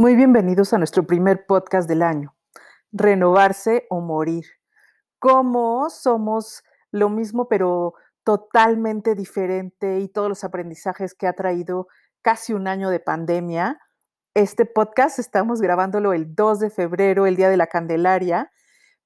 Muy bienvenidos a nuestro primer podcast del año, Renovarse o Morir. ¿Cómo somos lo mismo pero totalmente diferente y todos los aprendizajes que ha traído casi un año de pandemia? Este podcast estamos grabándolo el 2 de febrero, el Día de la Candelaria,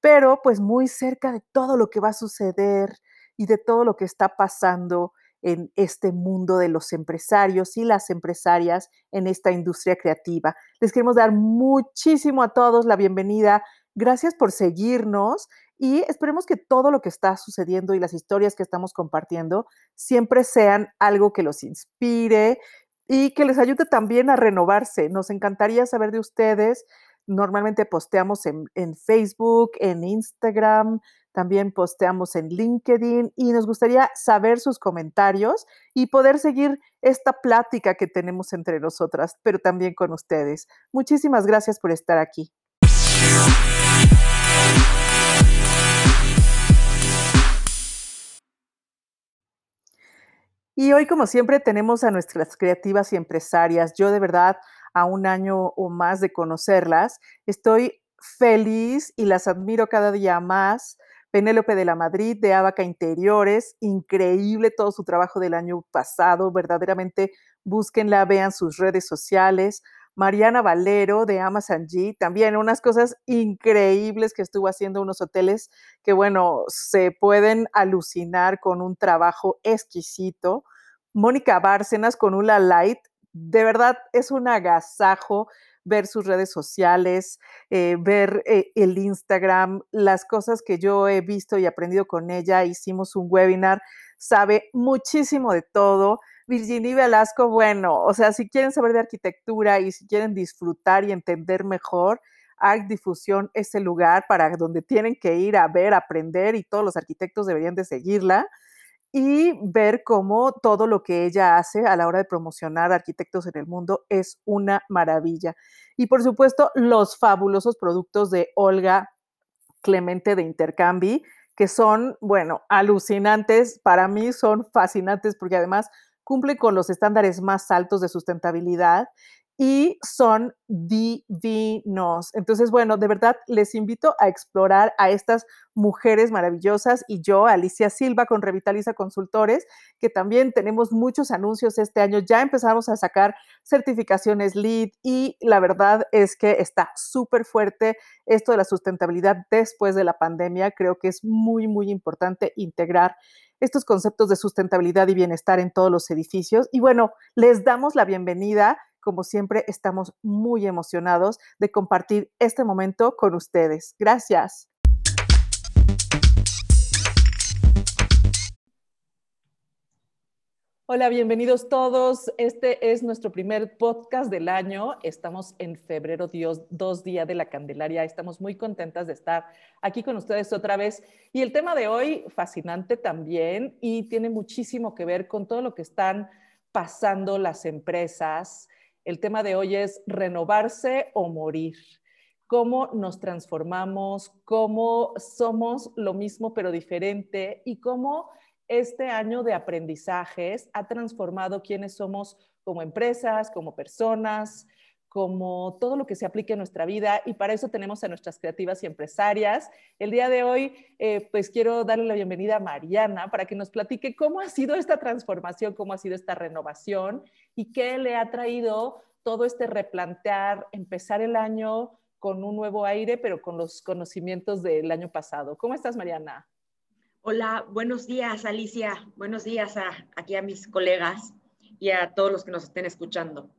pero pues muy cerca de todo lo que va a suceder y de todo lo que está pasando en este mundo de los empresarios y las empresarias en esta industria creativa. Les queremos dar muchísimo a todos la bienvenida. Gracias por seguirnos y esperemos que todo lo que está sucediendo y las historias que estamos compartiendo siempre sean algo que los inspire y que les ayude también a renovarse. Nos encantaría saber de ustedes. Normalmente posteamos en, en Facebook, en Instagram, también posteamos en LinkedIn y nos gustaría saber sus comentarios y poder seguir esta plática que tenemos entre nosotras, pero también con ustedes. Muchísimas gracias por estar aquí. Y hoy, como siempre, tenemos a nuestras creativas y empresarias. Yo de verdad, a un año o más de conocerlas, estoy feliz y las admiro cada día más Penélope de la Madrid, de Abaca Interiores, increíble todo su trabajo del año pasado, verdaderamente búsquenla, vean sus redes sociales. Mariana Valero de Amazon G, también unas cosas increíbles que estuvo haciendo unos hoteles que, bueno, se pueden alucinar con un trabajo exquisito. Mónica Bárcenas con Ula Light, de verdad es un agasajo ver sus redes sociales, eh, ver eh, el Instagram, las cosas que yo he visto y aprendido con ella. Hicimos un webinar, sabe muchísimo de todo. Virginia Velasco, bueno, o sea, si quieren saber de arquitectura y si quieren disfrutar y entender mejor, Art Difusión es el lugar para donde tienen que ir a ver, aprender y todos los arquitectos deberían de seguirla y ver cómo todo lo que ella hace a la hora de promocionar arquitectos en el mundo es una maravilla. Y por supuesto, los fabulosos productos de Olga Clemente de Intercambi, que son, bueno, alucinantes, para mí son fascinantes porque además cumplen con los estándares más altos de sustentabilidad y son divinos. Entonces, bueno, de verdad les invito a explorar a estas mujeres maravillosas y yo, Alicia Silva con Revitaliza Consultores, que también tenemos muchos anuncios este año. Ya empezamos a sacar certificaciones LEED y la verdad es que está súper fuerte esto de la sustentabilidad después de la pandemia. Creo que es muy, muy importante integrar estos conceptos de sustentabilidad y bienestar en todos los edificios. Y bueno, les damos la bienvenida como siempre, estamos muy emocionados de compartir este momento con ustedes. Gracias. Hola, bienvenidos todos. Este es nuestro primer podcast del año. Estamos en febrero, Dios, dos días de la Candelaria. Estamos muy contentas de estar aquí con ustedes otra vez. Y el tema de hoy, fascinante también, y tiene muchísimo que ver con todo lo que están pasando las empresas, el tema de hoy es renovarse o morir. Cómo nos transformamos, cómo somos lo mismo pero diferente y cómo este año de aprendizajes ha transformado quiénes somos como empresas, como personas, como todo lo que se aplique en nuestra vida y para eso tenemos a nuestras creativas y empresarias. El día de hoy, eh, pues quiero darle la bienvenida a Mariana para que nos platique cómo ha sido esta transformación, cómo ha sido esta renovación y qué le ha traído todo este replantear, empezar el año con un nuevo aire, pero con los conocimientos del año pasado. ¿Cómo estás, Mariana? Hola, buenos días, Alicia. Buenos días a, aquí a mis colegas y a todos los que nos estén escuchando.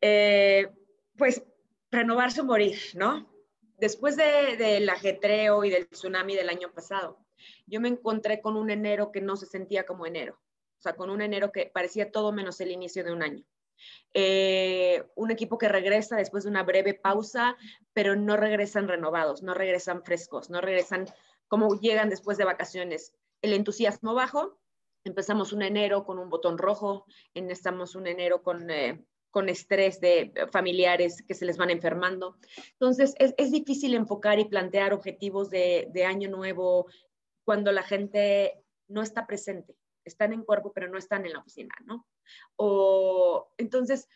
Eh, pues renovarse o morir, ¿no? Después del ajetreo y del tsunami del año pasado, yo me encontré con un enero que no se sentía como enero, o sea, con un enero que parecía todo menos el inicio de un año. Eh, un equipo que regresa después de una breve pausa, pero no regresan renovados, no regresan frescos, no regresan como llegan después de vacaciones. El entusiasmo bajo, empezamos un enero con un botón rojo, empezamos un enero con eh, con estrés de familiares que se les van enfermando. Entonces, es, difícil enfocar y plantear objetivos de, año nuevo cuando la gente no está presente. Están en cuerpo, pero no están en la oficina, ¿no? O, entonces,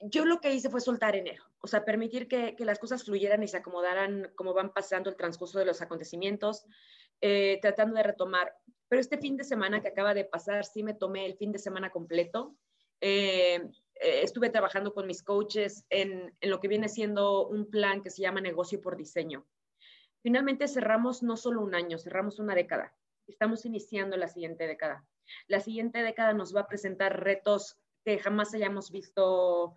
yo lo que hice fue soltar enero, o sea, permitir que, que, las cosas fluyeran y se acomodaran como van pasando el transcurso de los acontecimientos, eh, tratando de retomar. Pero este fin de semana que acaba de pasar, sí me tomé el fin de semana completo. Eh, eh, estuve trabajando con mis coaches en, en, lo que viene siendo un plan que se llama negocio por diseño. Finalmente cerramos no solo un año, cerramos una década. Estamos iniciando la siguiente década. La siguiente década nos va a presentar retos que jamás hayamos visto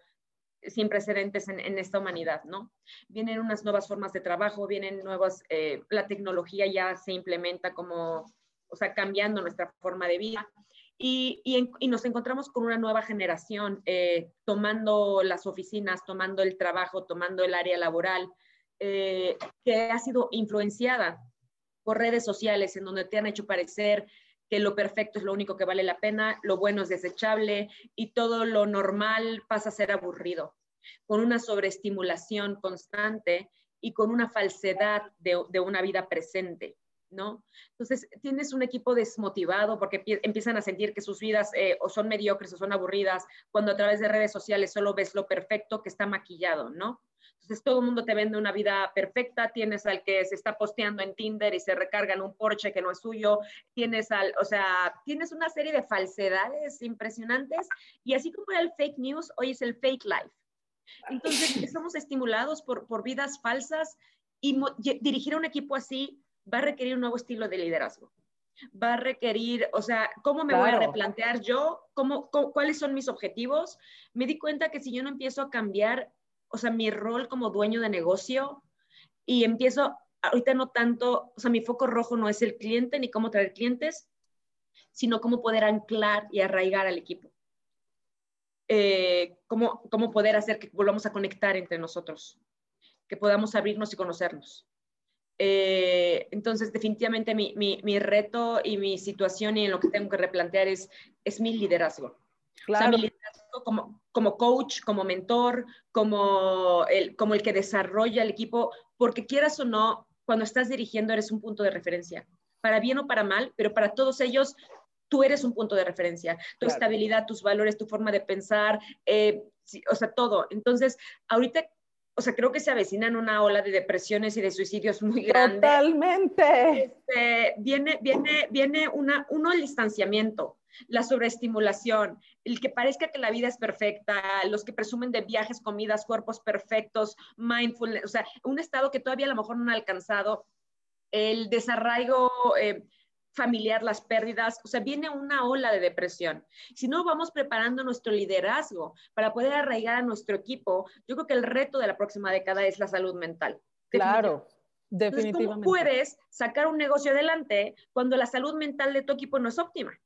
sin precedentes en, esta humanidad, ¿no? Vienen unas nuevas formas de trabajo, vienen nuevas, eh, la tecnología ya se implementa como, o sea, cambiando nuestra forma de vida. Y, y nos encontramos con una nueva generación eh, tomando las oficinas, tomando el trabajo, tomando el área laboral, eh, que ha sido influenciada por redes sociales en donde te han hecho parecer lo perfecto es lo único que vale la pena, lo bueno es desechable y todo lo normal pasa a ser aburrido, con una sobreestimulación constante y con una falsedad de una vida presente. ¿No? Entonces, tienes un equipo desmotivado porque empiezan a sentir que sus vidas eh, o son mediocres o son aburridas, cuando a través de redes sociales solo ves lo perfecto que está maquillado, ¿no? Entonces todo el mundo te vende una vida perfecta, tienes al que se está posteando en Tinder y se recarga en un Porsche que no es suyo, tienes al, o sea, tienes una serie de falsedades impresionantes y así como era el fake news, hoy es el fake life. Entonces estamos estimulados por, por vidas falsas y dirigir a un equipo así va a requerir un nuevo estilo de liderazgo. Va a requerir, o sea, ¿cómo me claro. voy a replantear yo? ¿Cómo, cómo, ¿Cuáles son mis objetivos? Me di cuenta que si yo no empiezo a cambiar o sea, mi rol como dueño de negocio y empiezo, ahorita no tanto, o sea, mi foco rojo no es el cliente ni cómo traer clientes, sino cómo poder anclar y arraigar al equipo. Eh, cómo, cómo poder hacer que volvamos a conectar entre nosotros, que podamos abrirnos y conocernos. Eh, entonces, definitivamente mi, mi, mi, reto y mi situación y en lo que tengo que replantear es, es mi liderazgo. Claro. O sea, mi liderazgo como, como coach, como mentor, como el, como el que desarrolla el equipo, porque quieras o no, cuando estás dirigiendo eres un punto de referencia, para bien o para mal, pero para todos ellos tú eres un punto de referencia, tu claro. estabilidad, tus valores, tu forma de pensar, eh, sí, o sea, todo. Entonces, ahorita, o sea, creo que se avecinan una ola de depresiones y de suicidios muy grande. Totalmente. Este, viene, viene, viene una, uno, el distanciamiento la sobreestimulación, el que parezca que la vida es perfecta, los que presumen de viajes, comidas, cuerpos perfectos, mindfulness, o sea, un estado que todavía a lo mejor no han alcanzado, el desarraigo eh, familiar, las pérdidas, o sea, viene una ola de depresión. Si no vamos preparando nuestro liderazgo para poder arraigar a nuestro equipo, yo creo que el reto de la próxima década es la salud mental. Claro. Definitivamente. Entonces, ¿Cómo puedes sacar un negocio adelante cuando la salud mental de tu equipo no es óptima?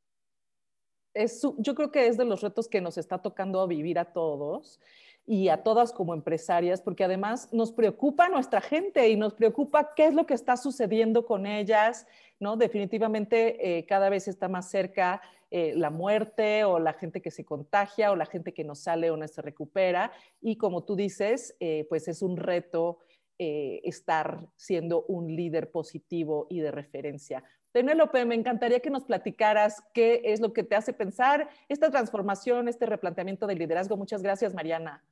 es, yo creo que es de los retos que nos está tocando vivir a todos y a todas como empresarias, porque además nos preocupa nuestra gente y nos preocupa qué es lo que está sucediendo con ellas, ¿no? Definitivamente eh, cada vez está más cerca eh, la muerte o la gente que se contagia o la gente que no sale o no se recupera y como tú dices, eh, pues es un reto estar siendo un líder positivo y de referencia. Penélope, me encantaría que nos platicaras qué es lo que te hace pensar esta transformación, este replanteamiento del liderazgo. Muchas gracias, Mariana.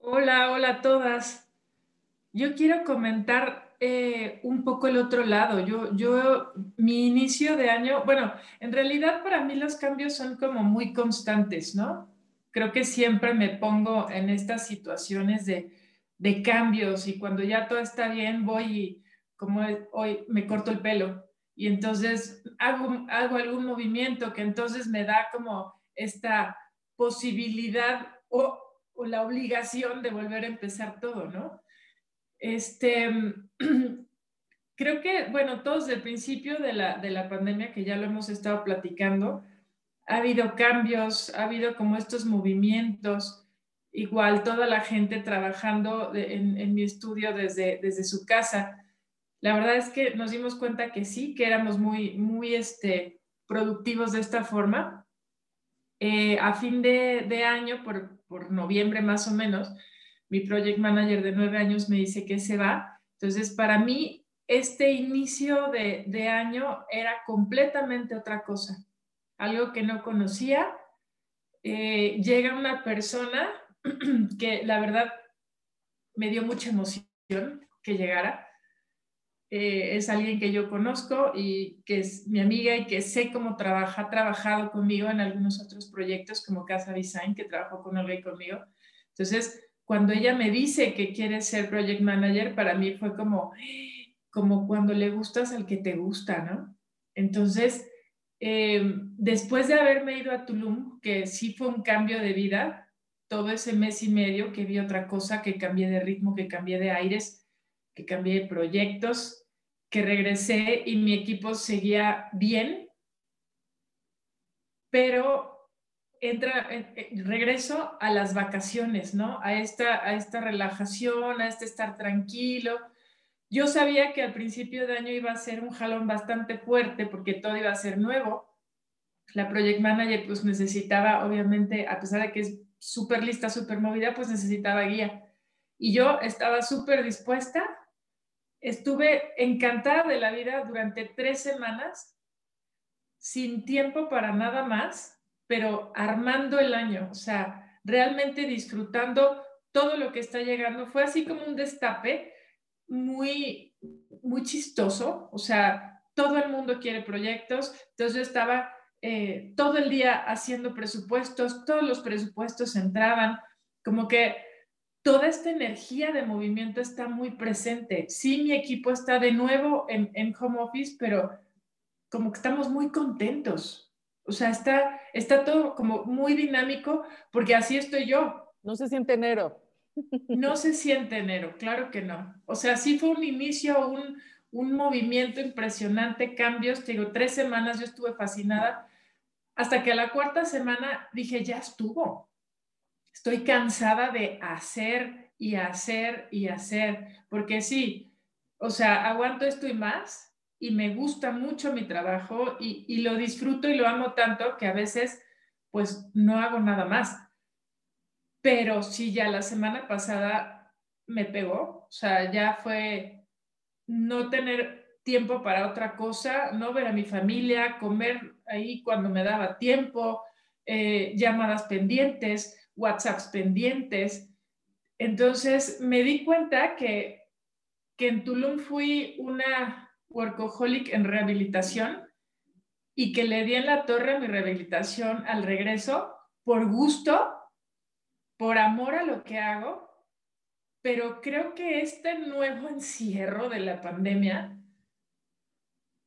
Hola, hola a todas. Yo quiero comentar eh, un poco el otro lado. Yo, yo, mi inicio de año, bueno, en realidad para mí los cambios son como muy constantes, ¿no? Creo que siempre me pongo en estas situaciones de, cambios y cuando ya todo está bien voy y como hoy me corto el pelo y entonces hago, hago algún movimiento que entonces me da como esta posibilidad o, o la obligación de volver a empezar todo, ¿no? Este, creo que, bueno, todos desde el principio de la, de la pandemia, que ya lo hemos estado platicando, ha habido cambios, ha habido como estos movimientos, igual toda la gente trabajando en, en mi estudio desde, desde su casa la verdad es que nos dimos cuenta que sí, que éramos muy, muy este, productivos de esta forma. Eh, a fin de, año, por, por, noviembre más o menos, mi project manager de nueve años me dice que se va. Entonces, para mí, este inicio de, de año era completamente otra cosa, algo que no conocía, eh, llega una persona que la verdad me dio mucha emoción que llegara. Eh, es alguien que yo conozco y que es mi amiga y que sé cómo trabaja, ha trabajado conmigo en algunos otros proyectos como Casa Design, que trabajó con Olga conmigo. Entonces, cuando ella me dice que quiere ser project manager, para mí fue como, como cuando le gustas al que te gusta, ¿no? Entonces, eh, después de haberme ido a Tulum, que sí fue un cambio de vida, todo ese mes y medio que vi otra cosa, que cambié de ritmo, que cambié de aires, que cambié de proyectos, que regresé y mi equipo seguía bien, pero entra, regreso a las vacaciones, ¿no? A esta, a esta relajación, a este estar tranquilo. Yo sabía que al principio de año iba a ser un jalón bastante fuerte porque todo iba a ser nuevo. La project manager pues necesitaba, obviamente, a pesar de que es súper lista, súper movida, pues necesitaba guía. Y yo estaba súper dispuesta. Estuve encantada de la vida durante tres semanas, sin tiempo para nada más pero armando el año, o sea, realmente disfrutando todo lo que está llegando. Fue así como un destape muy, muy chistoso, o sea, todo el mundo quiere proyectos, entonces yo estaba eh, todo el día haciendo presupuestos, todos los presupuestos entraban, como que toda esta energía de movimiento está muy presente. Sí, mi equipo está de nuevo en, en home office, pero como que estamos muy contentos, o sea, está, está todo como muy dinámico porque así estoy yo. No se siente enero. No se siente enero, claro que no. O sea, sí fue un inicio, un, un movimiento impresionante, cambios. Te digo, tres semanas yo estuve fascinada. Hasta que a la cuarta semana dije, ya estuvo. Estoy cansada de hacer y hacer y hacer. Porque sí, o sea, aguanto esto y más, y me gusta mucho mi trabajo y, lo disfruto y lo amo tanto que a veces pues no hago nada más. Pero sí, ya la semana pasada me pegó, o sea, ya fue no tener tiempo para otra cosa, no ver a mi familia, comer ahí cuando me daba tiempo, eh, llamadas pendientes, WhatsApps pendientes. Entonces me di cuenta que, que en Tulum fui una workaholic en rehabilitación y que le di en la torre mi rehabilitación al regreso por gusto, por amor a lo que hago, pero creo que este nuevo encierro de la pandemia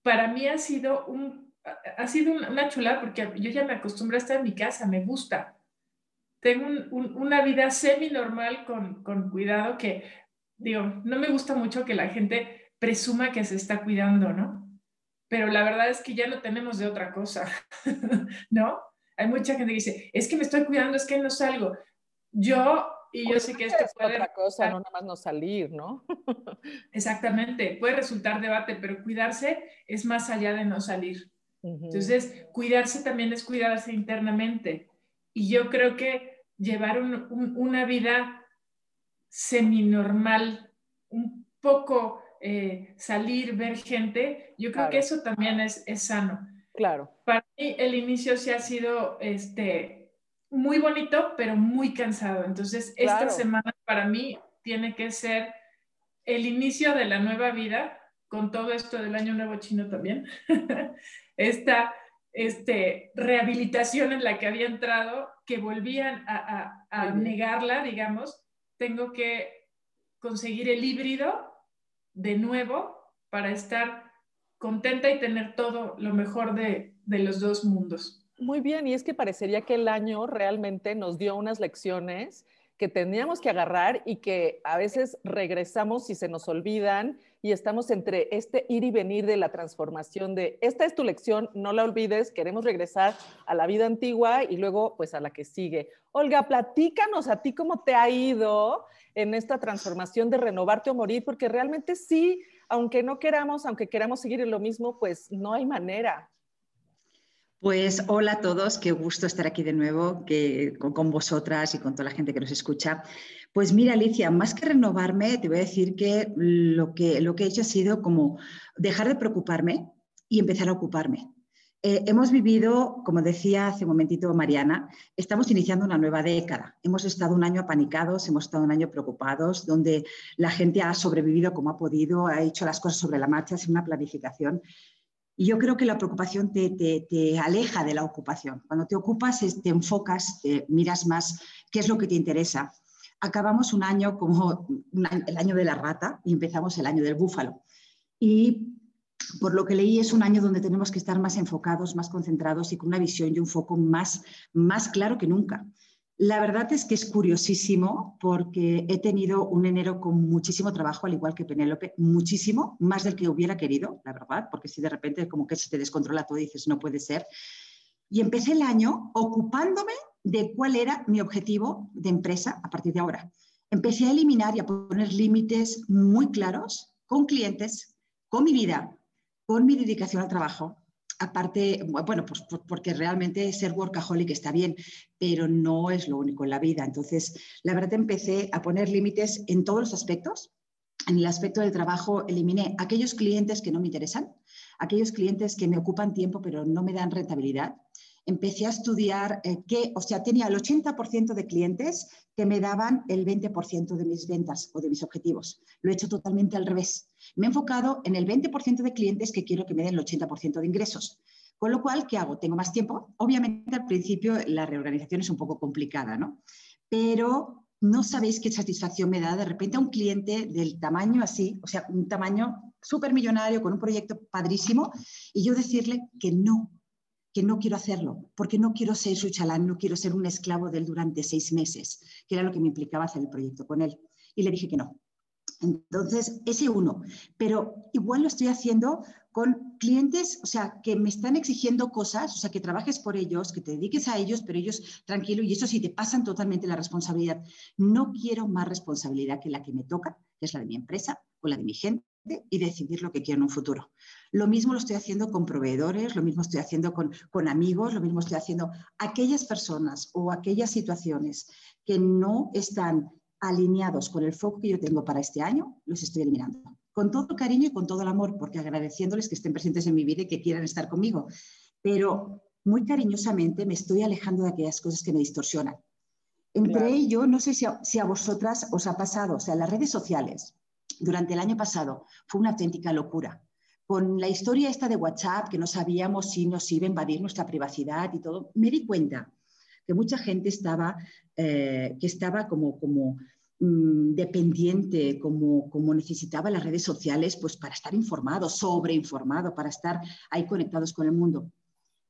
para mí ha sido un ha sido una chulada porque yo ya me acostumbré a estar en mi casa, me gusta. Tengo una vida semi normal con, con cuidado que, digo, no me gusta mucho que la gente presuma que se está cuidando, ¿no? Pero la verdad es que ya no tenemos de otra cosa, ¿no? Hay mucha gente que dice, es que me estoy cuidando, es que no salgo. Yo, y yo sé que esto es otra cosa, no nada más no salir, ¿no? Exactamente, puede resultar debate, pero cuidarse es más allá de no salir. Entonces, cuidarse también es cuidarse internamente. Y yo creo que llevar una vida semi-normal, un poco eh, salir, ver gente, yo creo que eso también es, es, sano. Claro. Para mí el inicio sí ha sido este, muy bonito, pero muy cansado. Entonces, esta semana para mí tiene que ser el inicio de la nueva vida, con todo esto del Año Nuevo Chino también. esta este, rehabilitación en la que había entrado, que volvían a, a, a negarla, digamos, tengo que conseguir el híbrido de nuevo para estar contenta y tener todo lo mejor de, los dos mundos. Muy bien, y es que parecería que el año realmente nos dio unas lecciones que teníamos que agarrar y que a veces regresamos y se nos olvidan y estamos entre este ir y venir de la transformación de esta es tu lección, no la olvides, queremos regresar a la vida antigua y luego pues a la que sigue. Olga, platícanos a ti cómo te ha ido en esta transformación de renovarte o morir, porque realmente sí, aunque no queramos, aunque queramos seguir en lo mismo, pues no hay manera. Pues hola a todos, qué gusto estar aquí de nuevo que, con, vosotras y con toda la gente que nos escucha. Pues mira, Alicia, más que renovarme, te voy a decir que lo que, he hecho ha sido como dejar de preocuparme y empezar a ocuparme. Eh, hemos vivido, como decía hace un momentito Mariana, estamos iniciando una nueva década. Hemos estado un año apanicados, hemos estado un año preocupados, donde la gente ha sobrevivido como ha podido, ha hecho las cosas sobre la marcha sin una planificación. Y yo creo que la preocupación te, aleja de la ocupación. Cuando te ocupas, te enfocas, te miras más qué es lo que te interesa. Acabamos un año como el año de la rata y empezamos el año del búfalo. Y por lo que leí, es un año donde tenemos que estar más enfocados, más concentrados y con una visión y un foco más, más claro que nunca. La verdad es que es curiosísimo porque he tenido un enero con muchísimo trabajo, al igual que Penélope, muchísimo, más del que hubiera querido, la verdad, porque si de repente como que se te descontrola todo y dices, no puede ser. Y empecé el año ocupándome de cuál era mi objetivo de empresa a partir de ahora. Empecé a eliminar y a poner límites muy claros con clientes, con mi vida, con mi dedicación al trabajo, aparte, bueno, pues, porque realmente ser workaholic está bien, pero no es lo único en la vida. Entonces, la verdad empecé a poner límites en todos los aspectos. En el aspecto del trabajo eliminé aquellos clientes que no me interesan, aquellos clientes que me ocupan tiempo pero no me dan rentabilidad empecé a estudiar eh, que, o sea, tenía el 80% de clientes que me daban el 20% de mis ventas o de mis objetivos. Lo he hecho totalmente al revés. Me he enfocado en el 20% de clientes que quiero que me den el 80% de ingresos. Con lo cual, ¿qué hago? Tengo más tiempo. Obviamente, al principio la reorganización es un poco complicada, ¿no? Pero no sabéis qué satisfacción me da de repente a un cliente del tamaño así, o sea, un tamaño súper millonario, con un proyecto padrísimo, y yo decirle que no, que no quiero hacerlo, porque no quiero ser su chalán, no quiero ser un esclavo de él durante seis meses, que era lo que me implicaba hacer el proyecto con él. Y le dije que no. Entonces, ese uno, pero igual lo estoy haciendo con clientes, o sea, que me están exigiendo cosas, o sea, que trabajes por ellos, que te dediques a ellos, pero ellos tranquilo, y eso sí, te pasan totalmente la responsabilidad. No quiero más responsabilidad que la que me toca, que es la de mi empresa o la de mi gente, y decidir lo que quiero en un futuro. Lo mismo lo estoy haciendo con proveedores, lo mismo estoy haciendo con, con amigos, lo mismo estoy haciendo aquellas personas o aquellas situaciones que no están alineados con el foco que yo tengo para este año, los estoy eliminando. Con todo el cariño y con todo el amor, porque agradeciéndoles que estén presentes en mi vida y que quieran estar conmigo. Pero muy cariñosamente me estoy alejando de aquellas cosas que me distorsionan. Entre ello, no sé si a, si a, vosotras os ha pasado, o sea, las redes sociales durante el año pasado fue una auténtica locura con la historia esta de WhatsApp, que no sabíamos si nos iba a invadir nuestra privacidad y todo, me di cuenta que mucha gente estaba, eh, que estaba como, como mm, dependiente, como, como necesitaba las redes sociales pues para estar informado, sobreinformado, para estar ahí conectados con el mundo.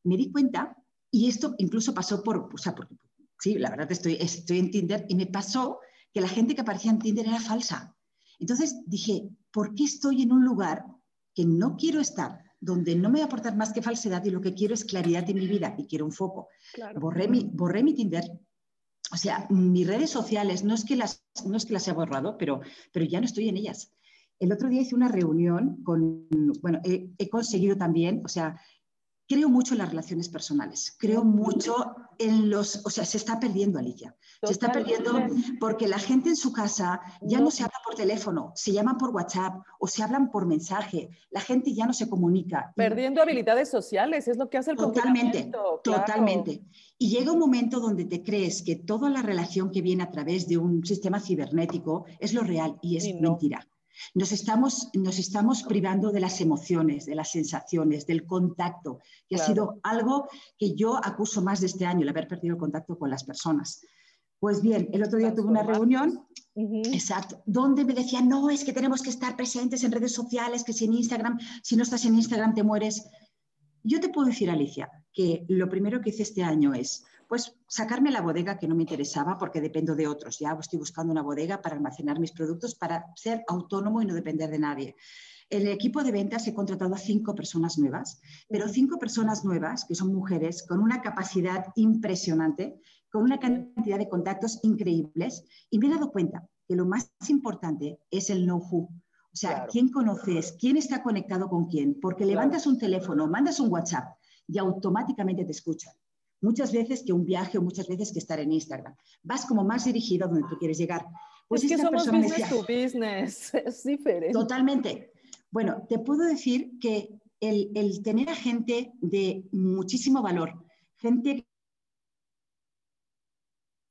Me di cuenta, y esto incluso pasó por, o sea, porque, sí, la verdad estoy, estoy en Tinder, y me pasó que la gente que aparecía en Tinder era falsa. Entonces dije, ¿por qué estoy en un lugar que no quiero estar, donde no me va a aportar más que falsedad y lo que quiero es claridad en mi vida y quiero un foco. Borré, mi, borré mi Tinder. O sea, mis redes sociales, no es que las, no es que las haya borrado, pero, pero ya no estoy en ellas. El otro día hice una reunión con, bueno, he, he conseguido también, o sea, creo mucho en las relaciones personales, creo mucho en los, o sea, se está perdiendo, Alicia, se está perdiendo porque la gente en su casa ya no. se habla por teléfono, se llaman por WhatsApp o se hablan por mensaje, la gente ya no se comunica. Perdiendo habilidades sociales, es lo que hace el Totalmente, totalmente. Y llega un momento donde te crees que toda la relación que viene a través de un sistema cibernético es lo real y es mentira. Nos estamos, nos estamos privando de las emociones, de las sensaciones, del contacto, que ha sido algo que yo acuso más de este año, el haber perdido el contacto con las personas. Pues bien, el otro día tuve una reunión, exacto, donde me decían, no, es que tenemos que estar presentes en redes sociales, que si en Instagram, si no estás en Instagram te mueres. Yo te puedo decir, Alicia, que lo primero que hice este año es pues sacarme la bodega que no me interesaba porque dependo de otros. Ya estoy buscando una bodega para almacenar mis productos, para ser autónomo y no depender de nadie. El equipo de ventas he contratado a cinco personas nuevas, pero cinco personas nuevas, que son mujeres, con una capacidad impresionante, con una cantidad de contactos increíbles, y me he dado cuenta que lo más importante es el know-who. O sea, quién conoces, quién está conectado con quién, porque levantas un teléfono, mandas un WhatsApp y automáticamente te escuchan muchas veces que un viaje o muchas veces que estar en Instagram. Vas como más dirigido a donde tú quieres llegar. Pues es que somos business to business, es diferente. Totalmente. Bueno, te puedo decir que el, el tener a gente de muchísimo valor, gente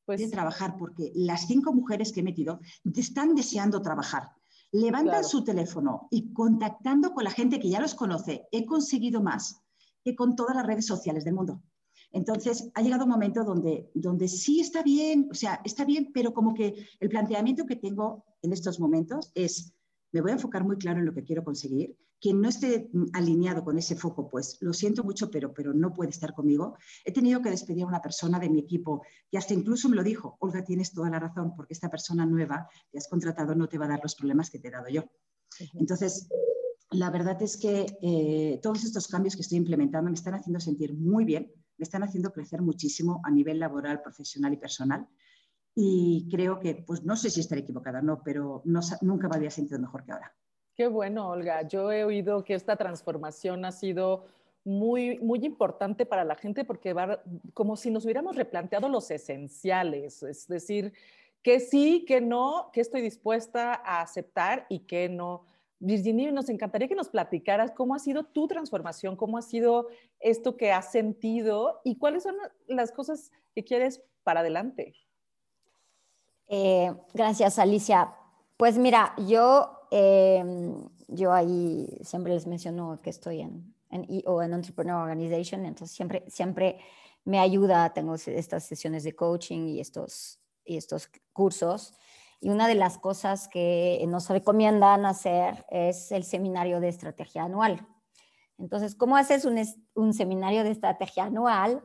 pues, de trabajar, porque las cinco mujeres que he metido están deseando trabajar. Levantan su teléfono y contactando con la gente que ya los conoce, he conseguido más que con todas las redes sociales del mundo. Entonces, ha llegado un momento donde, donde sí está bien, o sea, está bien, pero como que el planteamiento que tengo en estos momentos es, me voy a enfocar muy claro en lo que quiero conseguir. Quien no esté alineado con ese foco, pues lo siento mucho, pero, pero no puede estar conmigo. He tenido que despedir a una persona de mi equipo que hasta incluso me lo dijo, Olga, tienes toda la razón, porque esta persona nueva que has contratado no te va a dar los problemas que te he dado yo. Entonces, la verdad es que eh, todos estos cambios que estoy implementando me están haciendo sentir muy bien, me están haciendo crecer muchísimo a nivel laboral, profesional y personal. Y creo que, pues no sé si estaré equivocada, no, pero nunca me había sentido mejor que ahora. Qué bueno, Olga. Yo he oído que esta transformación ha sido muy, muy importante para la gente porque va como si nos hubiéramos replanteado los esenciales, es decir, que sí, que no, que estoy dispuesta a aceptar y que no. Virginia, nos encantaría que nos platicaras cómo ha sido tu transformación, cómo ha sido esto que has sentido y cuáles son las cosas que quieres para adelante. Eh, gracias, Alicia. Pues mira, yo, em, yo ahí siempre les menciono que estoy en, en EO, en Entrepreneur Organization, entonces siempre, siempre me ayuda, tengo estas sesiones de coaching y estos, y estos cursos. Y una de las cosas que nos recomiendan hacer es el seminario de estrategia anual. Entonces, ¿cómo haces un, seminario de estrategia anual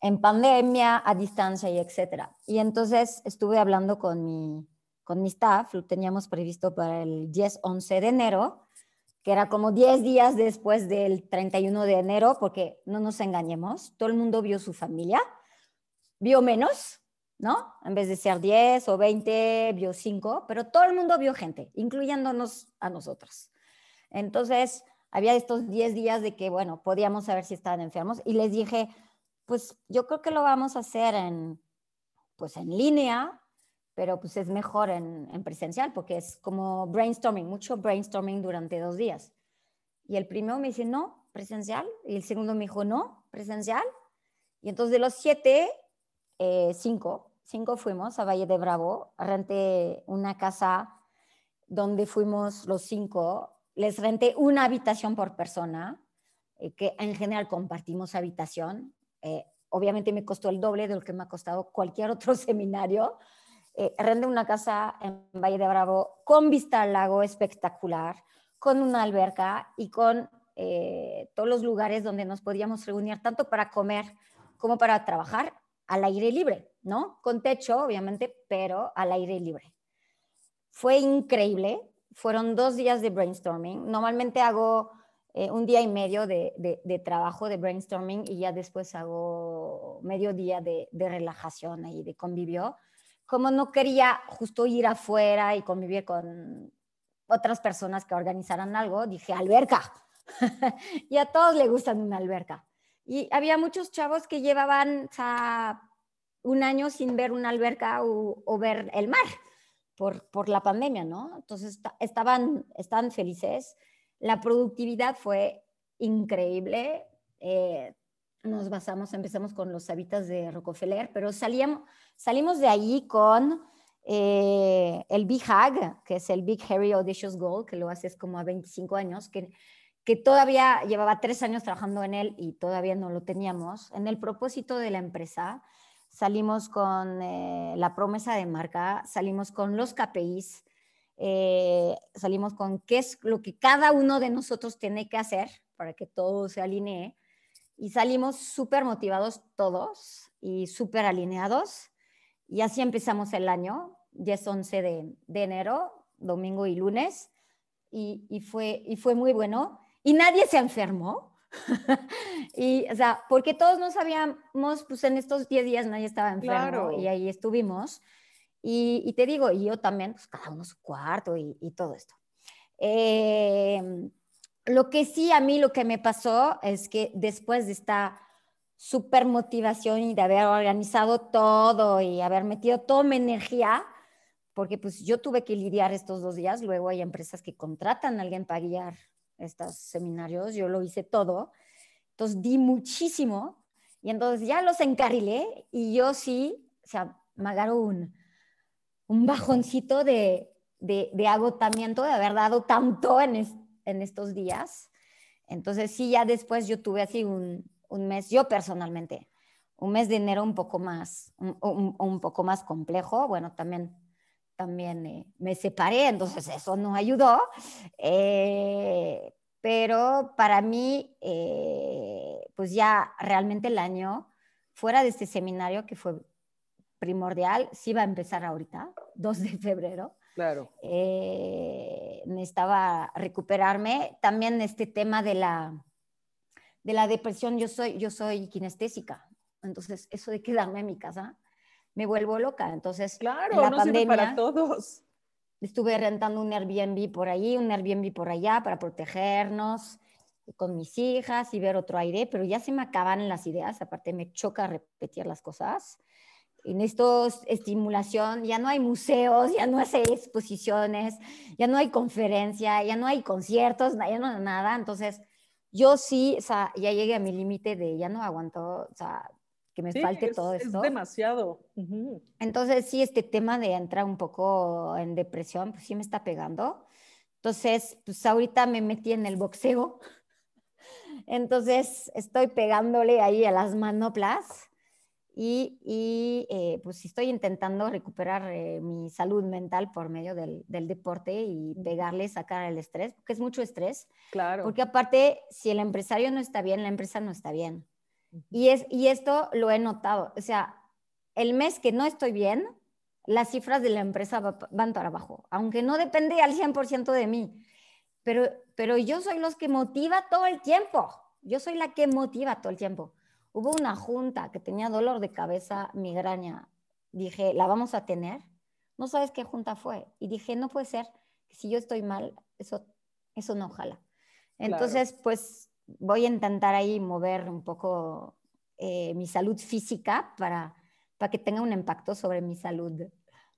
en pandemia, a distancia y etcétera? Y entonces estuve hablando con mi, con mi staff, lo teníamos previsto para el 10-11 de enero, que era como 10 días después del 31 de enero, porque no nos engañemos, todo el mundo vio su familia, vio menos, ¿no? En vez de ser 10 o 20, vio 5, pero todo el mundo vio gente, incluyéndonos a nosotros. Entonces, había estos 10 días de que, bueno, podíamos saber si estaban enfermos y les dije, pues yo creo que lo vamos a hacer en, pues en línea, pero pues es mejor en, en presencial porque es como brainstorming, mucho brainstorming durante dos días. Y el primero me dice, no, presencial. Y el segundo me dijo, no, presencial. Y entonces de los siete, eh, cinco cinco fuimos a Valle de Bravo, renté una casa donde fuimos los cinco, les renté una habitación por persona, eh, que en general compartimos habitación. Eh, obviamente me costó el doble de lo que me ha costado cualquier otro seminario. Eh, renté una casa en Valle de Bravo con vista al lago espectacular, con una alberca y con todos los lugares donde nos podíamos reunir, tanto para comer como para trabajar al aire libre. ¿no? Con techo, obviamente, pero al aire libre. Fue increíble. Fueron dos días de brainstorming. Normalmente hago eh, un día y medio de, trabajo de brainstorming y ya después hago medio día de, relajación y de convivio. Como no quería justo ir afuera y convivir con otras personas que organizaran algo, dije alberca. y a todos le gustan una alberca. Y había muchos chavos que llevaban un año sin ver una alberca o, ver el mar por, la pandemia, ¿no? Entonces estaban, estaban felices. La productividad fue increíble. Eh, nos basamos, empezamos con los hábitats de Rockefeller, pero salíamos, salimos de allí con eh, el Big Hag, que es el Big Hairy Audacious Goal, que lo haces como a 25 años, que, que todavía llevaba tres años trabajando en él y todavía no lo teníamos. En el propósito de la empresa, salimos con eh, la promesa de marca, salimos con los KPIs, eh, salimos con qué es lo que cada uno de nosotros tiene que hacer para que todo se alinee y salimos súper motivados todos y súper alineados y así empezamos el año, 10-11 de, de, enero, domingo y lunes y, y, fue, y fue muy bueno y nadie se enfermó y, o sea, porque todos no sabíamos, pues en estos 10 días nadie estaba enfermo y ahí estuvimos. Y, te digo, y yo también, pues cada uno su cuarto y, todo esto. Em, lo que sí a mí lo que me pasó es que después de esta super motivación y de haber organizado todo y haber metido toda mi energía, porque pues yo tuve que lidiar estos dos días, luego hay empresas que contratan a alguien para guiar estos seminarios, yo lo hice todo, entonces di muchísimo y entonces ya los encarrilé y yo sí, o sea, me agarro un, un bajoncito de, de, agotamiento de haber dado tanto en, en estos días. Entonces sí, ya después yo tuve así un, un mes, yo personalmente, un mes de enero un poco más, un, un, poco más complejo. Bueno, también, también eh, me separé, entonces eso no ayudó. Eh, pero para mí, eh, pues ya realmente el año, fuera de este seminario que fue primordial, sí va a empezar ahorita, 2 de febrero. Claro. necesitaba recuperarme. También este tema de la, de la depresión, yo soy, yo soy kinestésica. Entonces, eso de quedarme en mi casa, me vuelvo loca. Entonces, claro, la no pandemia, para todos. Estuve rentando un Airbnb por ahí, un Airbnb por allá para protegernos con mis hijas y ver otro aire, pero ya se me acaban las ideas, aparte me choca repetir las cosas. En estos estimulación, ya no hay museos, ya no hay exposiciones, ya no hay conferencia, ya no hay conciertos, ya no hay nada. Entonces, yo sí, o sea, ya llegué a mi límite de ya no aguanto, o sea, que me falte todo esto. Es demasiado. Entonces, sí, este tema de entrar un poco en depresión, pues sí me está pegando. Entonces, pues ahorita me metí en el boxeo. Entonces, estoy pegándole ahí a las manoplas y, y eh, pues estoy intentando recuperar eh, mi salud mental por medio del, del, deporte y pegarle, sacar el estrés, porque es mucho estrés. Claro. Porque aparte, si el empresario no está bien, la empresa no está bien. Y, es, y esto lo he notado. O sea, el mes que no estoy bien, las cifras de la empresa van para abajo, aunque no depende al 100% de mí. Pero, pero yo soy los que motiva todo el tiempo. Yo soy la que motiva todo el tiempo. Hubo una junta que tenía dolor de cabeza, migraña. Dije, ¿la vamos a tener? No sabes qué junta fue. Y dije, no puede ser. Si yo estoy mal, eso, eso no jala. Entonces, pues voy a intentar ahí mover un poco eh, mi salud física para, para que tenga un impacto sobre mi salud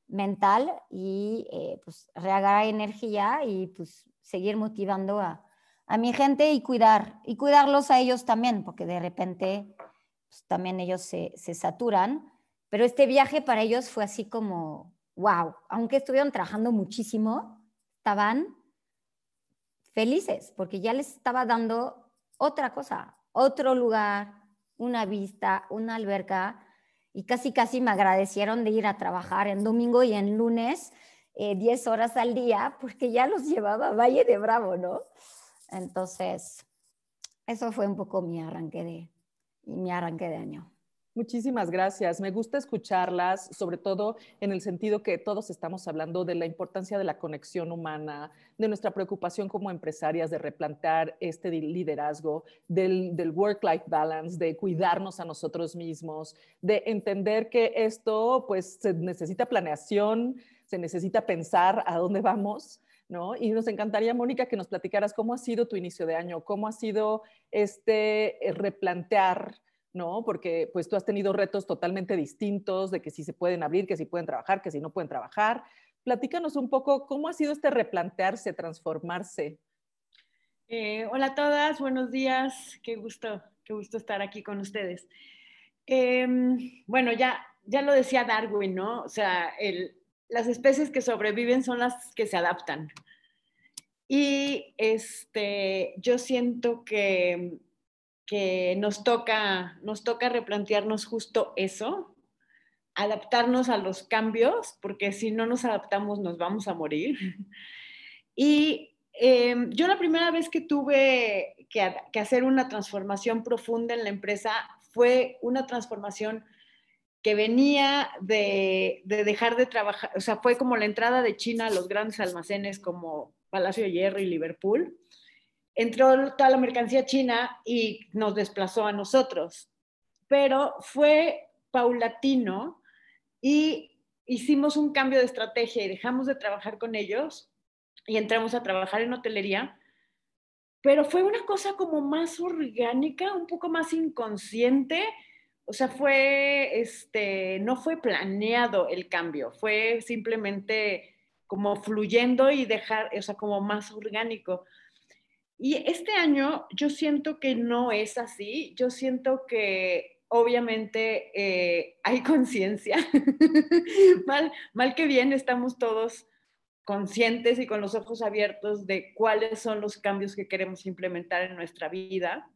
mental y eh, pues reagar energía y pues seguir motivando a, a, mi gente y cuidar y cuidarlos a ellos también porque de repente pues, también ellos se, se saturan. Pero este viaje para ellos fue así como wow aunque estuvieron trabajando muchísimo estaban felices porque ya les estaba dando otra cosa, otro lugar, una vista, una alberca, y casi casi me agradecieron de ir a trabajar en domingo y en lunes, 10 eh, horas al día, porque ya los llevaba a Valle de Bravo, ¿no? Entonces, eso fue un poco mi arranque de, mi arranque de año. Muchísimas gracias. Me gusta escucharlas, sobre todo en el sentido que todos estamos hablando de la importancia de la conexión humana, de nuestra preocupación como empresarias de replantear este liderazgo, del, del work-life balance, de cuidarnos a nosotros mismos, de entender que esto pues se necesita planeación, se necesita pensar a dónde vamos. ¿No? Y nos encantaría, Mónica, que nos platicaras cómo ha sido tu inicio de año, cómo ha sido este eh, replantear ¿no? Porque pues tú has tenido retos totalmente distintos de que si se pueden abrir, que si pueden trabajar, que si no pueden trabajar. Platícanos un poco cómo ha sido este replantearse, transformarse. Eh, hola a todas, buenos días, qué gusto, qué gusto estar aquí con ustedes. Em, bueno, ya, ya lo decía Darwin, ¿no? O sea, las especies que sobreviven son las que se adaptan. Y este, yo siento que que nos toca, nos toca replantearnos justo eso, adaptarnos a los cambios, porque si no nos adaptamos nos vamos a morir. Y em, yo la primera vez que tuve que, hacer una transformación profunda en la empresa fue una transformación que venía de, de, dejar de trabajar, o sea, fue como la entrada de China a los grandes almacenes como Palacio de Hierro y Liverpool entró toda la mercancía china y nos desplazó a nosotros. Pero fue paulatino y hicimos un cambio de estrategia y dejamos de trabajar con ellos y entramos a trabajar en hotelería. Pero fue una cosa como más orgánica, un poco más inconsciente. O sea, fue, este, no fue planeado el cambio, fue simplemente como fluyendo y dejar, o sea, como más orgánico. Y este año yo siento que no es así, yo siento que obviamente eh, hay conciencia, mal, que bien estamos todos conscientes y con los ojos abiertos de cuáles son los cambios que queremos implementar en nuestra vida.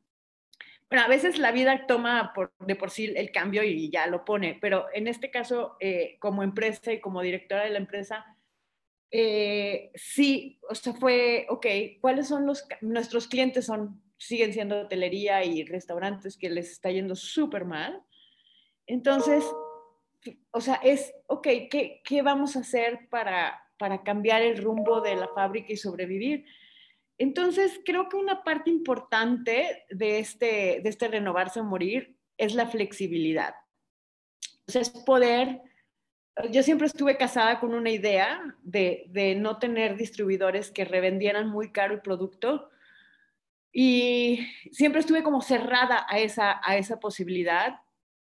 Bueno, a veces la vida toma de por sí el cambio y ya lo pone, pero en este caso, eh, como empresa y como directora de la empresa, eh, sí, o sea, fue, ok, ¿cuáles son los, nuestros clientes son, siguen siendo hotelería y restaurantes que les está yendo súper mal. Entonces, o sea, es, ok, ¿qué, ¿qué, vamos a hacer para, para cambiar el rumbo de la fábrica y sobrevivir? Entonces, creo que una parte importante de este, de este renovarse o morir es la flexibilidad. O sea, es poder yo siempre estuve casada con una idea de, no tener distribuidores que revendieran muy caro el producto y siempre estuve como cerrada a esa, a esa posibilidad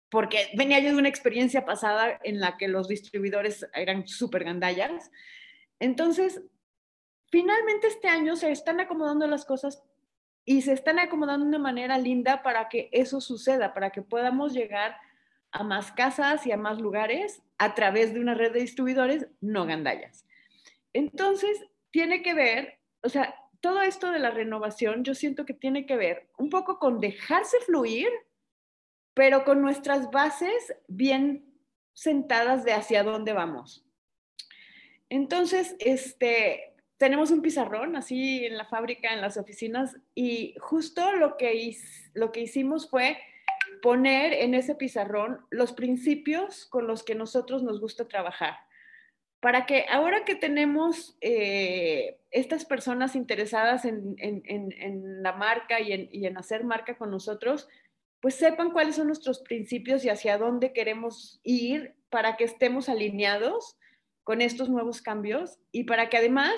porque venía yo de una experiencia pasada en la que los distribuidores eran súper gandallas. Entonces, finalmente este año se están acomodando las cosas y se están acomodando de una manera linda para que eso suceda, para que podamos llegar a más casas y a más lugares a través de una red de distribuidores no gandallas. Entonces, tiene que ver, o sea, todo esto de la renovación, yo siento que tiene que ver un poco con dejarse fluir, pero con nuestras bases bien sentadas de hacia dónde vamos. Entonces, este, tenemos un pizarrón así en la fábrica, en las oficinas, y justo lo que, lo que hicimos fue poner en ese pizarrón los principios con los que nosotros nos gusta trabajar. Para que ahora que tenemos eh, estas personas interesadas en, la marca y, en hacer marca con nosotros, pues sepan cuáles son nuestros principios y hacia dónde queremos ir para que estemos alineados con estos nuevos cambios y para que además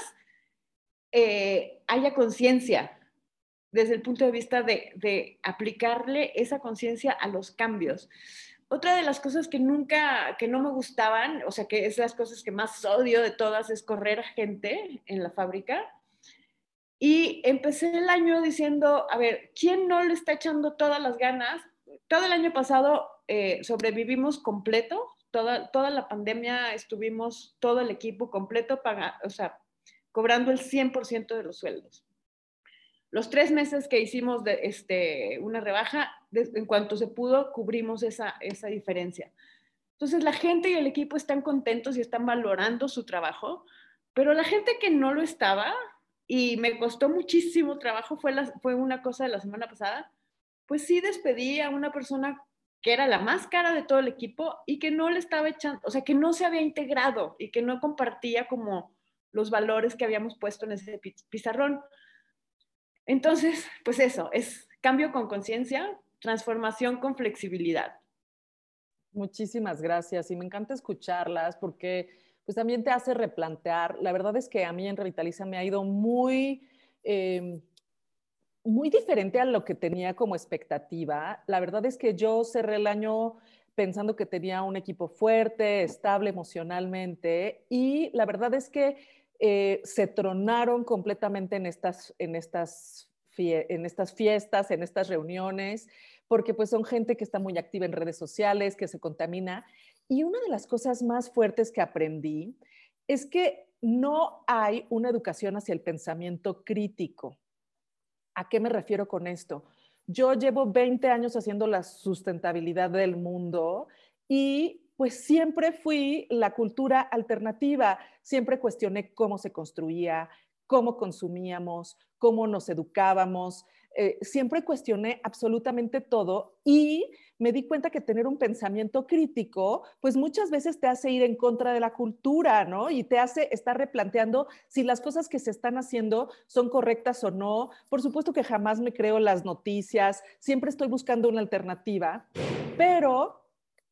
eh, haya conciencia desde el punto de vista de, aplicarle esa conciencia a los cambios. Otra de las cosas que nunca, que no me gustaban, o sea, que es las cosas que más odio de todas, es correr gente en la fábrica. Y empecé el año diciendo, a ver, ¿quién no le está echando todas las ganas? Todo el año pasado eh, sobrevivimos completo, toda, toda la pandemia estuvimos, todo el equipo completo, paga, o sea, cobrando el 100% de los sueldos. Los tres meses que hicimos de, este, una rebaja, en cuanto se pudo, cubrimos esa, esa diferencia. Entonces la gente y el equipo están contentos y están valorando su trabajo, pero la gente que no lo estaba, y me costó muchísimo trabajo, fue, fue una cosa de la semana pasada, pues sí despedí a una persona que era la más cara de todo el equipo y que no le estaba echando, o sea, que no se había integrado y que no compartía como los valores que habíamos puesto en ese pizarrón. Entonces, pues eso, es cambio con conciencia, transformación con flexibilidad. Muchísimas gracias y me encanta escucharlas porque pues también te hace replantear. La verdad es que a mí en Revitaliza me ha ido muy, em, muy diferente a lo que tenía como expectativa. La verdad es que yo cerré el año pensando que tenía un equipo fuerte, estable emocionalmente y la verdad es que eh, se tronaron completamente en estas, en, estas en estas fiestas, en estas reuniones, porque pues son gente que está muy activa en redes sociales, que se contamina. Y una de las cosas más fuertes que aprendí es que no hay una educación hacia el pensamiento crítico. ¿A qué me refiero con esto? Yo llevo 20 años haciendo la sustentabilidad del mundo y pues siempre fui la cultura alternativa, siempre cuestioné cómo se construía, cómo consumíamos, cómo nos educábamos. Eh, siempre cuestioné absolutamente todo y me di cuenta que tener un pensamiento crítico, pues muchas veces te hace ir en contra de la cultura, ¿no? Y te hace estar replanteando si las cosas que se están haciendo son correctas o no. Por supuesto que jamás me creo las noticias, siempre estoy buscando una alternativa, pero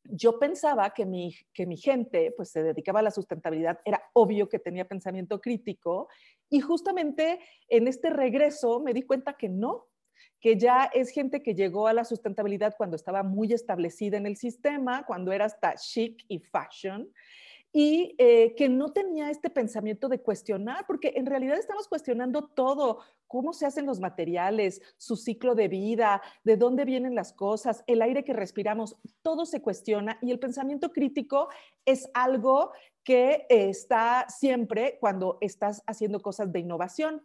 yo pensaba que mi, que mi gente pues se dedicaba a la sustentabilidad, era obvio que tenía pensamiento crítico y justamente en este regreso me di cuenta que no, que ya es gente que llegó a la sustentabilidad cuando estaba muy establecida en el sistema, cuando era hasta chic y fashion. Y eh, que no tenía este pensamiento de cuestionar, porque en realidad estamos cuestionando todo, cómo se hacen los materiales, su ciclo de vida, de dónde vienen las cosas, el aire que respiramos, todo se cuestiona y el pensamiento crítico es algo que está siempre cuando estás haciendo cosas de innovación.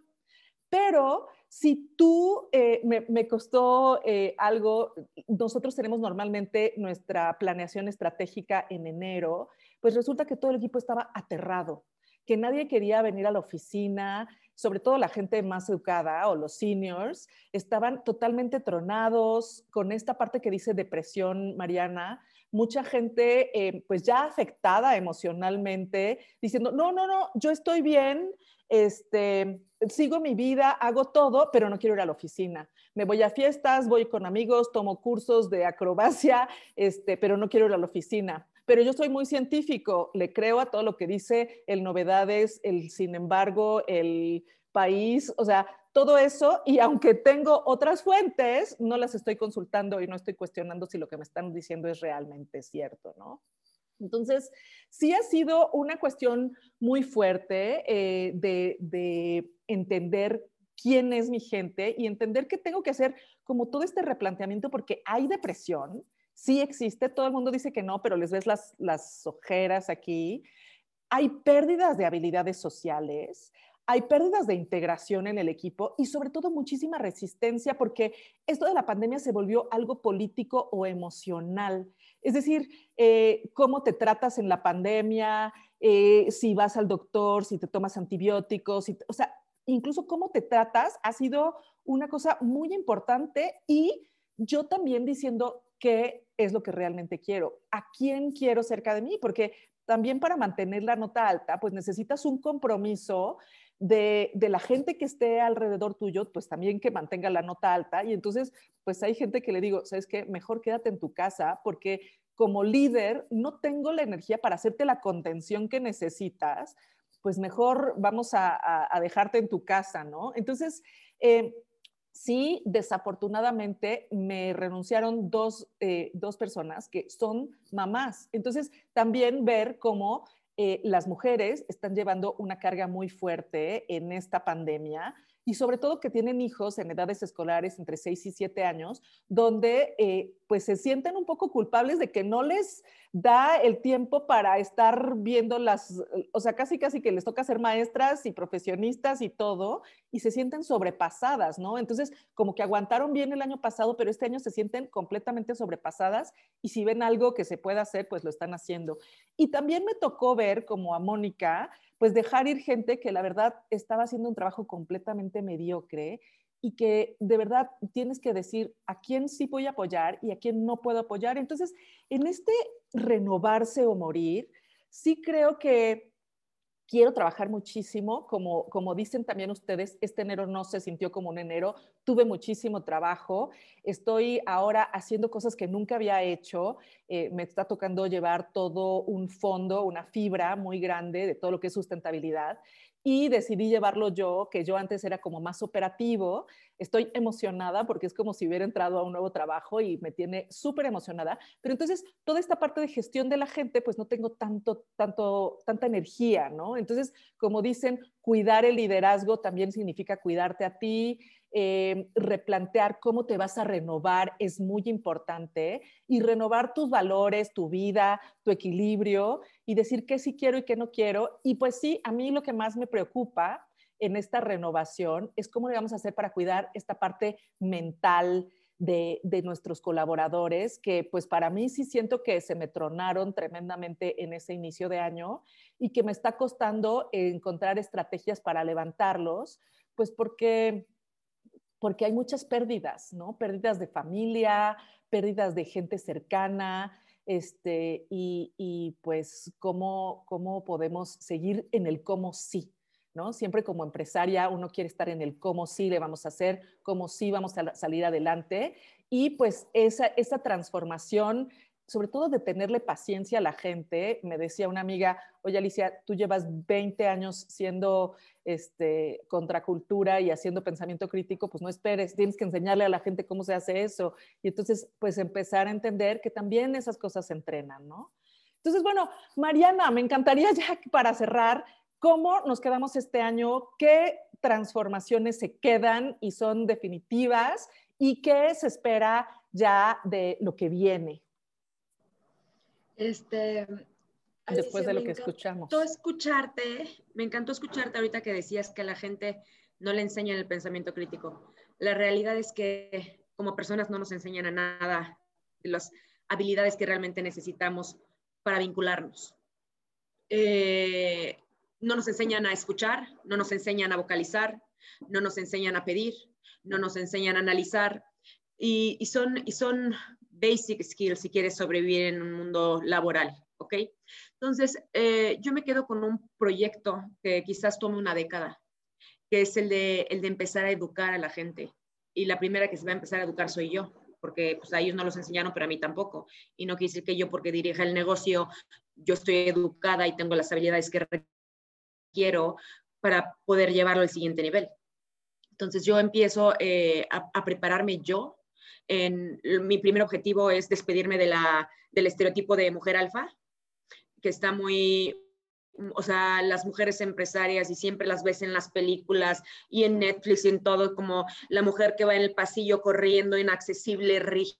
Pero si tú, eh, me, costó eh, algo, nosotros tenemos normalmente nuestra planeación estratégica en enero, pues resulta que todo el equipo estaba aterrado, que nadie quería venir a la oficina, sobre todo la gente más educada o los seniors, estaban totalmente tronados con esta parte que dice depresión, Mariana, mucha gente eh, pues ya afectada emocionalmente, diciendo, no, no, no, yo estoy bien, este, sigo mi vida, hago todo, pero no quiero ir a la oficina. Me voy a fiestas, voy con amigos, tomo cursos de acrobacia, este, pero no quiero ir a la oficina. Pero yo soy muy científico, le creo a todo lo que dice el novedades, el sin embargo, el país, o sea, todo eso, y aunque tengo otras fuentes, no las estoy consultando y no estoy cuestionando si lo que me están diciendo es realmente cierto, ¿no? Entonces, sí ha sido una cuestión muy fuerte eh, de, entender quién es mi gente y entender que tengo que hacer como todo este replanteamiento porque hay depresión, sí existe, todo el mundo dice que no, pero les ves las, las ojeras aquí. Hay pérdidas de habilidades sociales, hay pérdidas de integración en el equipo y sobre todo muchísima resistencia porque esto de la pandemia se volvió algo político o emocional. Es decir, eh, cómo te tratas en la pandemia, eh, si vas al doctor, si te tomas antibióticos, o sea, incluso cómo te tratas ha sido una cosa muy importante y yo también diciendo qué es lo que realmente quiero, a quién quiero cerca de mí, porque también para mantener la nota alta, pues necesitas un compromiso de, de, la gente que esté alrededor tuyo, pues también que mantenga la nota alta. Y entonces, pues hay gente que le digo, ¿sabes qué? Mejor quédate en tu casa porque como líder no tengo la energía para hacerte la contención que necesitas, pues mejor vamos a, dejarte en tu casa, ¿no? Entonces, eh, sí, desafortunadamente me renunciaron dos, eh, dos personas que son mamás. Entonces, también ver cómo eh, las mujeres están llevando una carga muy fuerte en esta pandemia y sobre todo que tienen hijos en edades escolares entre 6 y 7 años, donde eh, pues se sienten un poco culpables de que no les da el tiempo para estar viendo las, o sea, casi casi que les toca ser maestras y profesionistas y todo, y se sienten sobrepasadas, ¿no? Entonces, como que aguantaron bien el año pasado, pero este año se sienten completamente sobrepasadas y si ven algo que se pueda hacer, pues lo están haciendo. Y también me tocó ver como a Mónica, pues dejar ir gente que la verdad estaba haciendo un trabajo completamente mediocre y que de verdad tienes que decir a quién sí voy a apoyar y a quién no puedo apoyar. Entonces, en este renovarse o morir, sí creo que quiero trabajar muchísimo, como, como dicen también ustedes, este enero no se sintió como un enero, tuve muchísimo trabajo, estoy ahora haciendo cosas que nunca había hecho, eh, me está tocando llevar todo un fondo, una fibra muy grande de todo lo que es sustentabilidad y decidí llevarlo yo, que yo antes era como más operativo. Estoy emocionada porque es como si hubiera entrado a un nuevo trabajo y me tiene súper emocionada. Pero entonces toda esta parte de gestión de la gente, pues no tengo tanto, tanto, tanta energía, ¿no? Entonces, como dicen, cuidar el liderazgo también significa cuidarte a ti, eh, replantear cómo te vas a renovar es muy importante y renovar tus valores, tu vida, tu equilibrio y decir qué sí quiero y qué no quiero. Y pues sí, a mí lo que más me preocupa en esta renovación es cómo le vamos a hacer para cuidar esta parte mental, de, de, nuestros colaboradores, que pues para mí sí siento que se me tronaron tremendamente en ese inicio de año y que me está costando encontrar estrategias para levantarlos, pues porque porque hay muchas pérdidas, ¿no? Pérdidas de familia, pérdidas de gente cercana, este, y, pues cómo, cómo podemos seguir en el cómo sí, ¿no? Siempre como empresaria uno quiere estar en el cómo sí le vamos a hacer, cómo sí vamos a salir adelante, y pues esa, esa transformación sobre todo de tenerle paciencia a la gente. Me decía una amiga, oye Alicia, tú llevas 20 años siendo este, contracultura y haciendo pensamiento crítico, pues no esperes, tienes que enseñarle a la gente cómo se hace eso. Y entonces, pues empezar a entender que también esas cosas se entrenan, ¿no? Entonces, bueno, Mariana, me encantaría ya para cerrar, ¿cómo nos quedamos este año? ¿Qué transformaciones se quedan y son definitivas? ¿Y qué se espera ya de lo que viene? Este, después de lo que escuchamos. Me escucharte, me encantó escucharte ahorita que decías que la gente no le enseñan el pensamiento crítico. La realidad es que como personas no nos enseñan a nada de las habilidades que realmente necesitamos para vincularnos. Eh, no nos enseñan a escuchar, no nos enseñan a vocalizar, no nos enseñan a pedir, no nos enseñan a analizar y, son, y son basic skills si quieres sobrevivir en un mundo laboral, ¿ok? Entonces, eh, yo me quedo con un proyecto que quizás tome una década, que es el de, el de empezar a educar a la gente. Y la primera que se va a empezar a educar soy yo, porque pues, a ellos no los enseñaron, pero a mí tampoco. Y no quiere decir que yo, porque dirija el negocio, yo estoy educada y tengo las habilidades que requiero para poder llevarlo al siguiente nivel. Entonces yo empiezo eh, a, prepararme yo. En, mi primer objetivo es despedirme de la, del estereotipo de mujer alfa, que está muy, o sea, las mujeres empresarias y siempre las ves en las películas y en Netflix y en todo, como la mujer que va en el pasillo corriendo, inaccesible, rígida,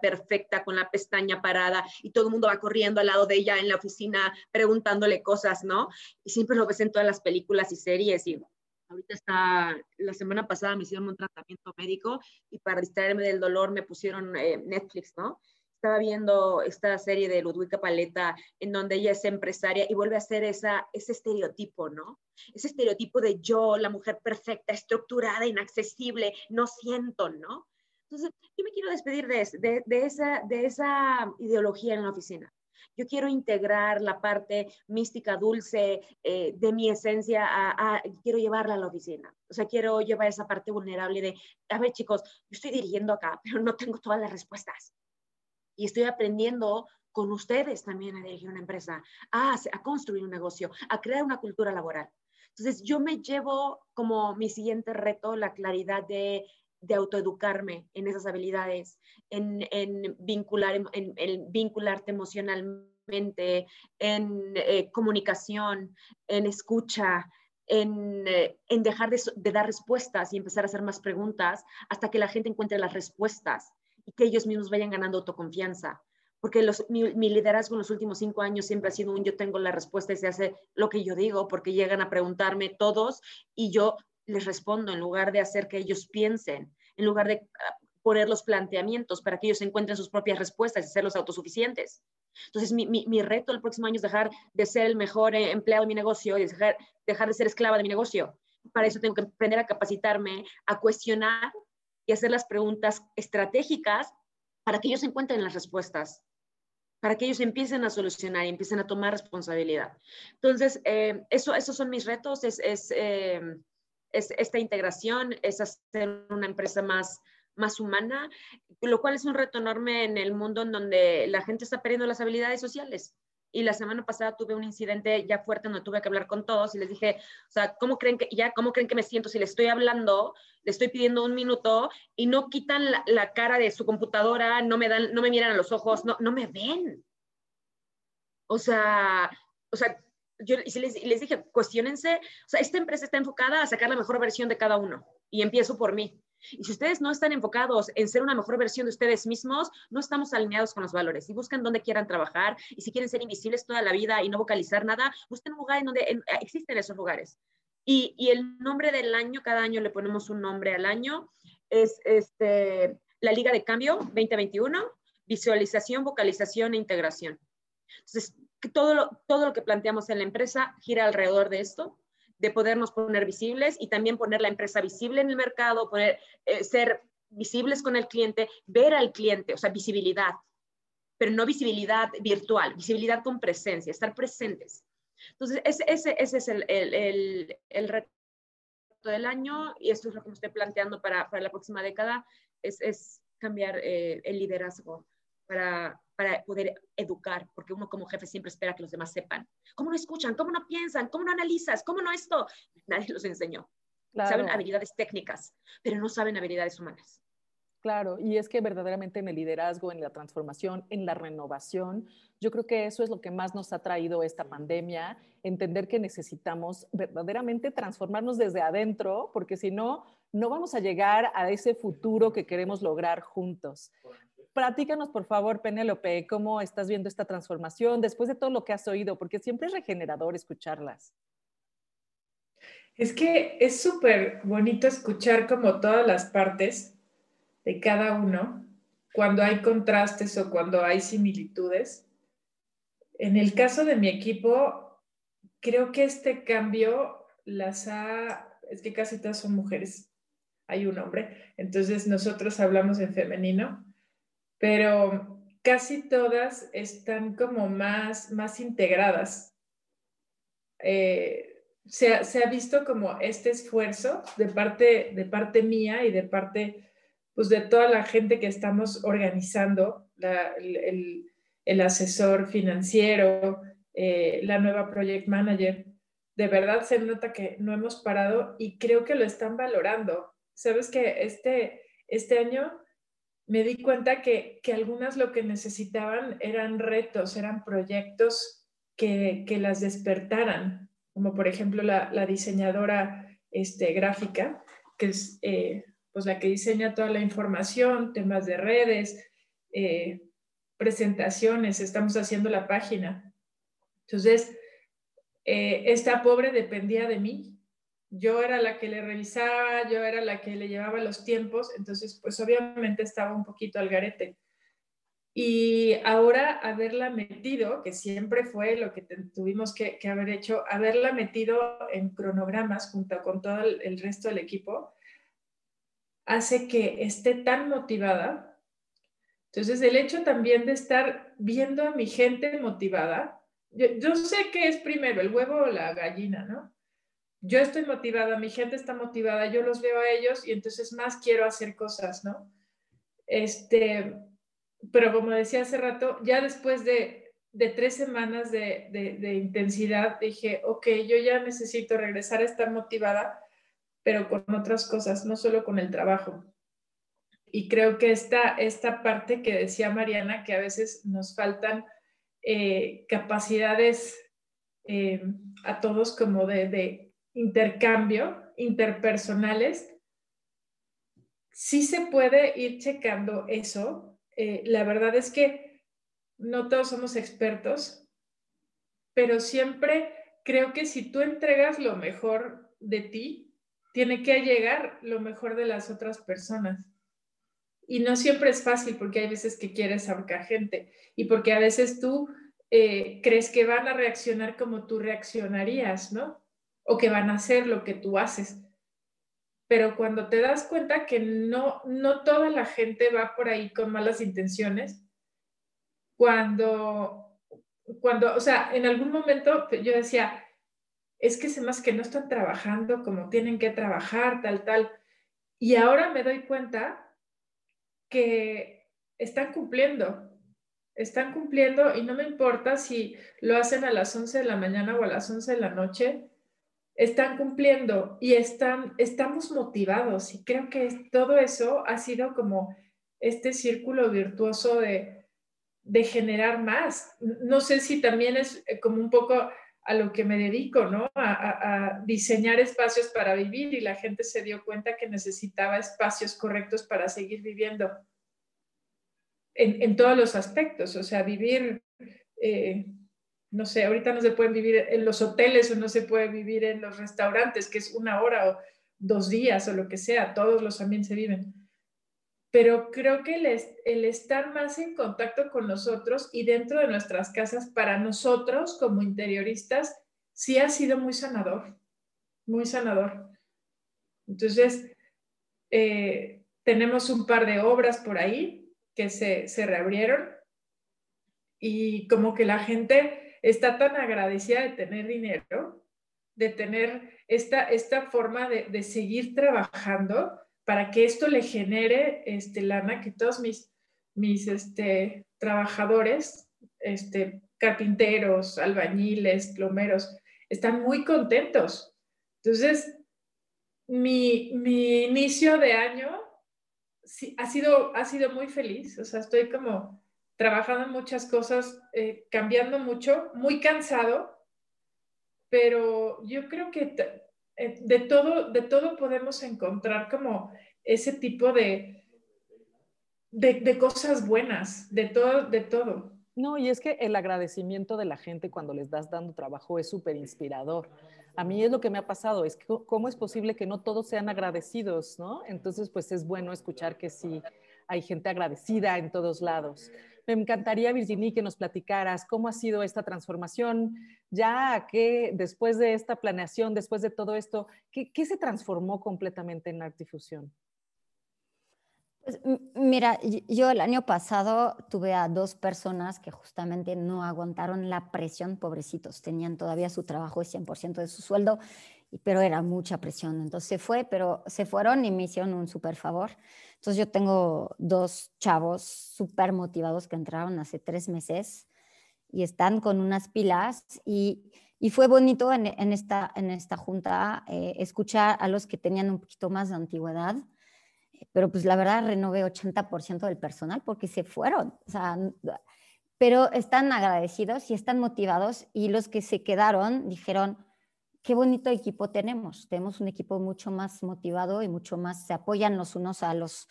perfecta, con la pestaña parada y todo el mundo va corriendo al lado de ella en la oficina preguntándole cosas, ¿no? Y siempre lo ves en todas las películas y series y ahorita está, la semana pasada me hicieron un tratamiento médico y para distraerme del dolor me pusieron eh, Netflix, ¿no? estaba viendo esta serie de Ludwika Paleta en donde ella es empresaria y vuelve a ser esa, ese estereotipo, ¿no? Ese estereotipo de yo, la mujer perfecta, estructurada, inaccesible, no siento, ¿no? Entonces, yo me quiero despedir de, de, esa, de esa ideología en la oficina. Yo quiero integrar la parte mística, dulce eh, de mi esencia, a, quiero llevarla a la oficina. O sea, quiero llevar esa parte vulnerable de, a ver chicos, yo estoy dirigiendo acá, pero no tengo todas las respuestas y estoy aprendiendo con ustedes también a dirigir una empresa, a, a construir un negocio, a crear una cultura laboral. Entonces, yo me llevo como mi siguiente reto la claridad de, de autoeducarme en esas habilidades, en, en vincular, en, vincularte emocionalmente, en eh, comunicación, en escucha, en, eh, en dejar de, dar respuestas y empezar a hacer más preguntas hasta que la gente encuentre las respuestas y que ellos mismos vayan ganando autoconfianza. Porque los, mi, liderazgo en los últimos cinco años siempre ha sido un yo tengo la respuesta y se hace lo que yo digo, porque llegan a preguntarme todos y yo les respondo en lugar de hacer que ellos piensen, en lugar de ah, poner los planteamientos para que ellos encuentren sus propias respuestas y ser los autosuficientes. Entonces, mi, mi, mi, reto el próximo año es dejar de ser el mejor eh, empleado de mi negocio y dejar, dejar de ser esclava de mi negocio. Para eso tengo que aprender a capacitarme, a cuestionar y hacer las preguntas estratégicas para que ellos encuentren las respuestas, para que ellos empiecen a solucionar y empiecen a tomar responsabilidad. Entonces, eh, eso, esos son mis retos, es, es, eh, es, esta integración, es hacer una empresa más, más humana, lo cual es un reto enorme en el mundo en donde la gente está perdiendo las habilidades sociales. Y la semana pasada tuve un incidente ya fuerte donde tuve que hablar con todos y les dije, o sea, ¿cómo creen que, ya, cómo creen que me siento si les estoy hablando, le estoy pidiendo un minuto y no quitan la, cara de su computadora, no me dan, no me miran a los ojos, no, no me ven? O sea, o sea, yo les, dije, cuestionense, esta empresa está enfocada a sacar la mejor versión de cada uno y empiezo por mí. Y si ustedes no están enfocados en ser una mejor versión de ustedes mismos, no estamos alineados con los valores. Y buscan donde quieran trabajar, y si quieren ser invisibles toda la vida y no vocalizar nada, busquen un lugar en donde existen esos lugares. Y, y, el nombre del año, cada año le ponemos un nombre al año, es este, la Liga de Cambio 2021, visualización, vocalización e integración. Entonces, todo lo, todo lo que planteamos en la empresa gira alrededor de esto de podernos poner visibles y también poner la empresa visible en el mercado, poner, eh, ser visibles con el cliente, ver al cliente, o sea, visibilidad, pero no visibilidad virtual, visibilidad con presencia, estar presentes. Entonces, ese, ese, ese es el, el, el, reto del año y esto es lo que me estoy planteando para, para la próxima década, es, es cambiar eh, el liderazgo para, para poder educar, porque uno como jefe siempre espera que los demás sepan. ¿Cómo no escuchan? ¿Cómo no piensan? ¿Cómo no analizas? ¿Cómo no esto? Nadie los enseñó. Saben habilidades técnicas, pero no saben habilidades humanas. Claro, y es que verdaderamente en el liderazgo, en la transformación, en la renovación, yo creo que eso es lo que más nos ha traído esta pandemia, entender que necesitamos verdaderamente transformarnos desde adentro, porque si no, no vamos a llegar a ese futuro que queremos lograr juntos. Platícanos, por favor, Penélope, cómo estás viendo esta transformación después de todo lo que has oído, porque siempre es regenerador escucharlas. Es que es súper bonito escuchar como todas las partes de cada uno, cuando hay contrastes o cuando hay similitudes. En el caso de mi equipo, creo que este cambio las ha, es que casi todas son mujeres, hay un hombre, entonces nosotros hablamos en femenino, pero casi todas están como más, más integradas. Eh, se, ha, visto como este esfuerzo de parte, de parte mía y de parte pues de toda la gente que estamos organizando, el, asesor financiero, eh, la nueva project manager, de verdad se nota que no hemos parado y creo que lo están valorando. Sabes que este, este año me di cuenta que, que algunas lo que necesitaban eran retos, eran proyectos que, que las despertaran, como por ejemplo la, la diseñadora este, gráfica, que es eh, pues la que diseña toda la información, temas de redes, eh, presentaciones, estamos haciendo la página. Entonces, eh, esta pobre dependía de mí. Yo era la que le revisaba, yo era la que le llevaba los tiempos, entonces pues obviamente estaba un poquito al garete. Y ahora haberla metido, que siempre fue lo que tuvimos que, haber hecho, haberla metido en cronogramas junto con todo el resto del equipo, hace que esté tan motivada. Entonces, el hecho también de estar viendo a mi gente motivada, yo, sé que es primero el huevo o la gallina, ¿no? Yo estoy motivada, mi gente está motivada, yo los veo a ellos y entonces más quiero hacer cosas, ¿no? Este, pero como decía hace rato, ya después de, de tres semanas de, de, intensidad, dije, ok, yo ya necesito regresar a estar motivada pero con otras cosas, no solo con el trabajo. Y creo que esta, esta parte que decía Mariana, que a veces nos faltan eh, capacidades eh, a todos como de, intercambio, interpersonales, sí se puede ir checando eso. Eh, la verdad es que no todos somos expertos, pero siempre creo que si tú entregas lo mejor de ti, tiene que llegar lo mejor de las otras personas. Y no siempre es fácil porque hay veces que quieres ahorcar gente y porque a veces tú eh, crees que van a reaccionar como tú reaccionarías, ¿no? O que van a hacer lo que tú haces. Pero cuando te das cuenta que no, no toda la gente va por ahí con malas intenciones, cuando, cuando, o sea, en algún momento yo decía, es que se más que no están trabajando como tienen que trabajar, tal, tal. Y ahora me doy cuenta que están cumpliendo, están cumpliendo y no me importa si lo hacen a las 11 de la mañana o a las 11 de la noche, están cumpliendo y están, estamos motivados y creo que todo eso ha sido como este círculo virtuoso de, de generar más. No sé si también es eh, como un poco a lo que me dedico, ¿no? A, diseñar espacios para vivir y la gente se dio cuenta que necesitaba espacios correctos para seguir viviendo en, todos los aspectos, o sea, vivir, eh, no sé, ahorita no se puede vivir en los hoteles o no se puede vivir en los restaurantes, que es una hora o dos días o lo que sea, todos los también se viven pero creo que el, estar más en contacto con nosotros y dentro de nuestras casas para nosotros como interioristas sí ha sido muy sanador, muy sanador. Entonces, eh, tenemos un par de obras por ahí que se, reabrieron y como que la gente está tan agradecida de tener dinero, de tener esta, esta forma de, de seguir trabajando para que esto le genere este, lana, que todos mis, mis este, trabajadores, este, carpinteros, albañiles, plomeros, están muy contentos. Entonces, mi, mi inicio de año ha sido, ha sido muy feliz, o sea, estoy como trabajando en muchas cosas, eh, cambiando mucho, muy cansado, pero yo creo que eh, de todo, de todo podemos encontrar como ese tipo de, de, cosas buenas, de todo, de todo. No, y es que el agradecimiento de la gente cuando les das dando trabajo es súper inspirador. A mí es lo que me ha pasado, es que cómo es posible que no todos sean agradecidos, ¿no? Entonces, pues es bueno escuchar que sí hay gente agradecida en todos lados. Me encantaría, Virginie, que nos platicaras cómo ha sido esta transformación, ya que después de esta planeación, después de todo esto, ¿qué, se transformó completamente en Artifusión? Pues, mira, yo el año pasado tuve a dos personas que justamente no aguantaron la presión, pobrecitos, tenían todavía su trabajo y 100% de su sueldo, pero era mucha presión. Entonces se fue, pero se fueron y me hicieron un súper favor. Entonces yo tengo dos chavos súper motivados que entraron hace tres meses y están con unas pilas y, y fue bonito en, en, esta, en esta junta eh, escuchar a los que tenían un poquito más de antigüedad pero pues la verdad renové 80% del personal porque se fueron, o sea, pero están agradecidos y están motivados y los que se quedaron dijeron, qué bonito equipo tenemos, tenemos un equipo mucho más motivado y mucho más, se apoyan los unos a los,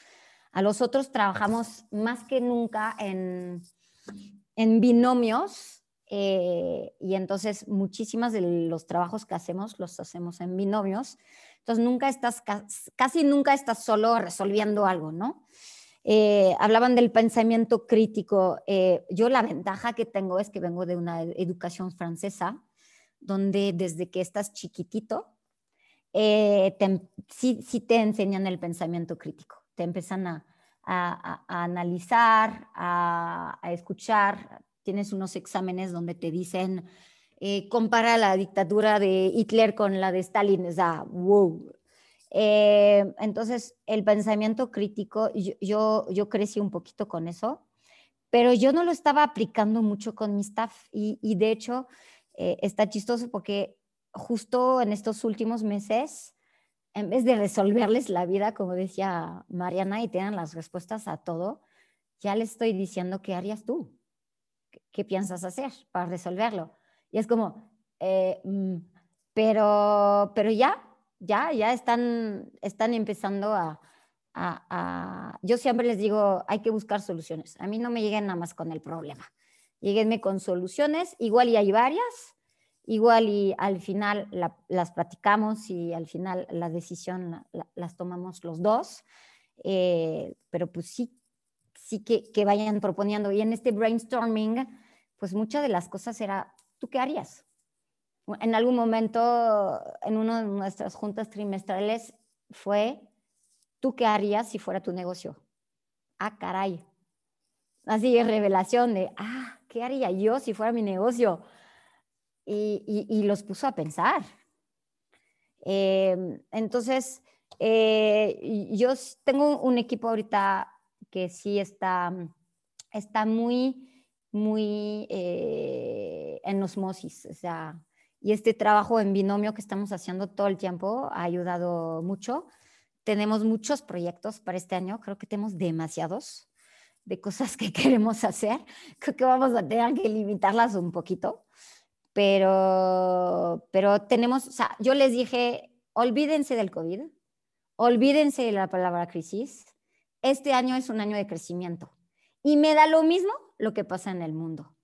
a los otros, trabajamos más que nunca en, en binomios eh, y entonces muchísimas de los trabajos que hacemos los hacemos en binomios entonces, nunca estás, casi nunca estás solo resolviendo algo, ¿no? Eh, hablaban del pensamiento crítico. Eh, yo la ventaja que tengo es que vengo de una educación francesa, donde desde que estás chiquitito, eh, sí, te enseñan el pensamiento crítico, te empiezan a, analizar, a, escuchar, tienes unos exámenes donde te dicen eh, compara la dictadura de Hitler con la de Stalin, o sea, wow. Eh, entonces, el pensamiento crítico, yo, yo, crecí un poquito con eso, pero yo no lo estaba aplicando mucho con mi staff y, de hecho eh, está chistoso porque justo en estos últimos meses, en vez de resolverles la vida, como decía Mariana, y tengan las respuestas a todo, ya les estoy diciendo qué harías tú, qué piensas hacer para resolverlo. Y es como, eh, mm, pero, pero ya, ya, ya están, están empezando a, a, Yo siempre les digo, hay que buscar soluciones. A mí no me lleguen nada más con el problema. Lleguenme con soluciones, igual y hay varias, igual y al final las platicamos y al final la decisión las tomamos los dos, eh, pero pues sí, sí que, que, vayan proponiendo. Y en este brainstorming, pues muchas de las cosas era ¿tú qué harías? En algún momento, en una de nuestras juntas trimestrales, fue, ¿tú qué harías si fuera tu negocio? Ah, caray. Así, revelación de, ah, ¿qué haría yo si fuera mi negocio? Y, los puso a pensar. Em, entonces, eh, yo tengo un equipo ahorita que sí está, está muy muy eh, en osmosis, o sea, y este trabajo en binomio que estamos haciendo todo el tiempo ha ayudado mucho. Tenemos muchos proyectos para este año, creo que tenemos demasiados de cosas que queremos hacer. Creo que vamos a tener que limitarlas un poquito, pero, pero tenemos, o sea, yo les dije, olvídense del COVID, olvídense de la palabra crisis. Este año es un año de crecimiento. Y me da lo mismo lo que pasa en el mundo.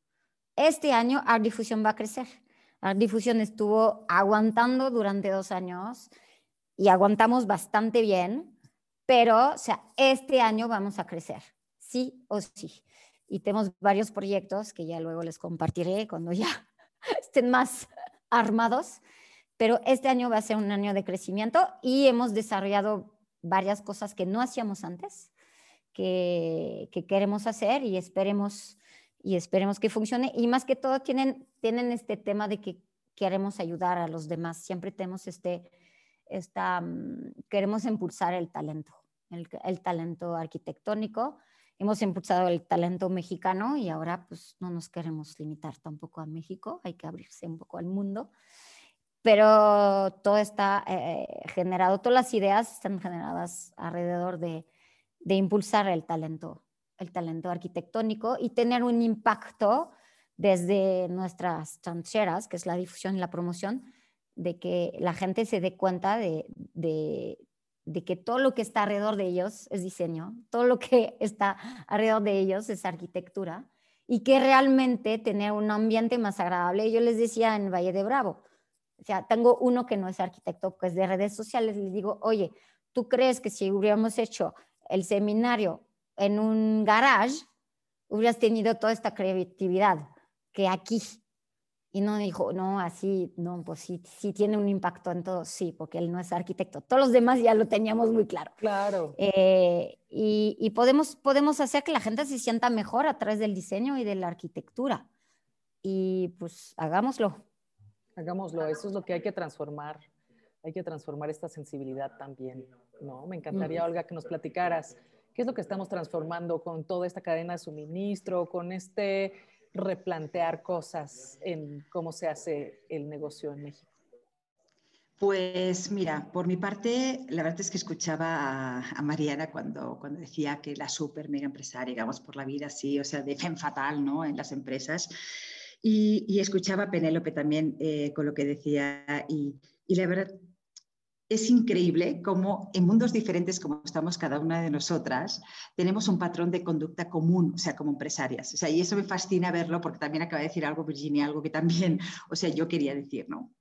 Este año Art Difusión va a crecer. Art Difusión estuvo aguantando durante dos años y aguantamos bastante bien, pero o sea, este año vamos a crecer, sí o sí. Y tenemos varios proyectos que ya luego les compartiré cuando ya estén más armados, pero este año va a ser un año de crecimiento y hemos desarrollado varias cosas que no hacíamos antes que, queremos hacer y esperemos, y esperemos que funcione. Y más que todo tienen, tienen este tema de que queremos ayudar a los demás. Siempre tenemos este, esta, mm, queremos impulsar el talento, el, el, talento arquitectónico. Hemos impulsado el talento mexicano y ahora pues no nos queremos limitar tampoco a México, hay que abrirse un poco al mundo. Pero todo está eh, generado, todas las ideas están generadas alrededor de, de impulsar el talento, el talento arquitectónico y tener un impacto desde nuestras trincheras, que es la difusión y la promoción, de que la gente se dé cuenta de, de que todo lo que está alrededor de ellos es diseño, todo lo que está alrededor de ellos es arquitectura y que realmente tener un ambiente más agradable. Yo les decía en Valle de Bravo, o sea, tengo uno que no es arquitecto, que es de redes sociales, les digo, oye, ¿tú crees que si hubiéramos hecho el seminario en un garage, hubieras tenido toda esta creatividad que aquí? Y no dijo, no, así, no, pues sí, sí tiene un impacto en todo, sí, porque él no es arquitecto. Todos los demás ya lo teníamos muy claro. Claro. Eh, y, y podemos, podemos hacer que la gente se sienta mejor a través del diseño y de la arquitectura. Y pues hagámoslo. Hagámoslo, eso es lo que hay que transformar. Hay que transformar esta sensibilidad también, ¿no? Me encantaría, Olga, que nos platicaras qué es lo que estamos transformando con toda esta cadena de suministro, con este replantear cosas en cómo se hace el negocio en México? Pues mira, por mi parte, la verdad es que escuchaba a, Mariana cuando, cuando decía que la super mega empresaria, digamos, por la vida así, o sea, de fem fatal, ¿no? En las empresas. Y, escuchaba a Penélope también eh, con lo que decía y, y la verdad es increíble cómo en mundos diferentes como estamos cada una de nosotras, tenemos un patrón de conducta común, o sea, como empresarias. O sea, y eso me fascina verlo porque también acaba de decir algo Virginia, algo que también, o sea, yo quería decir, ¿no?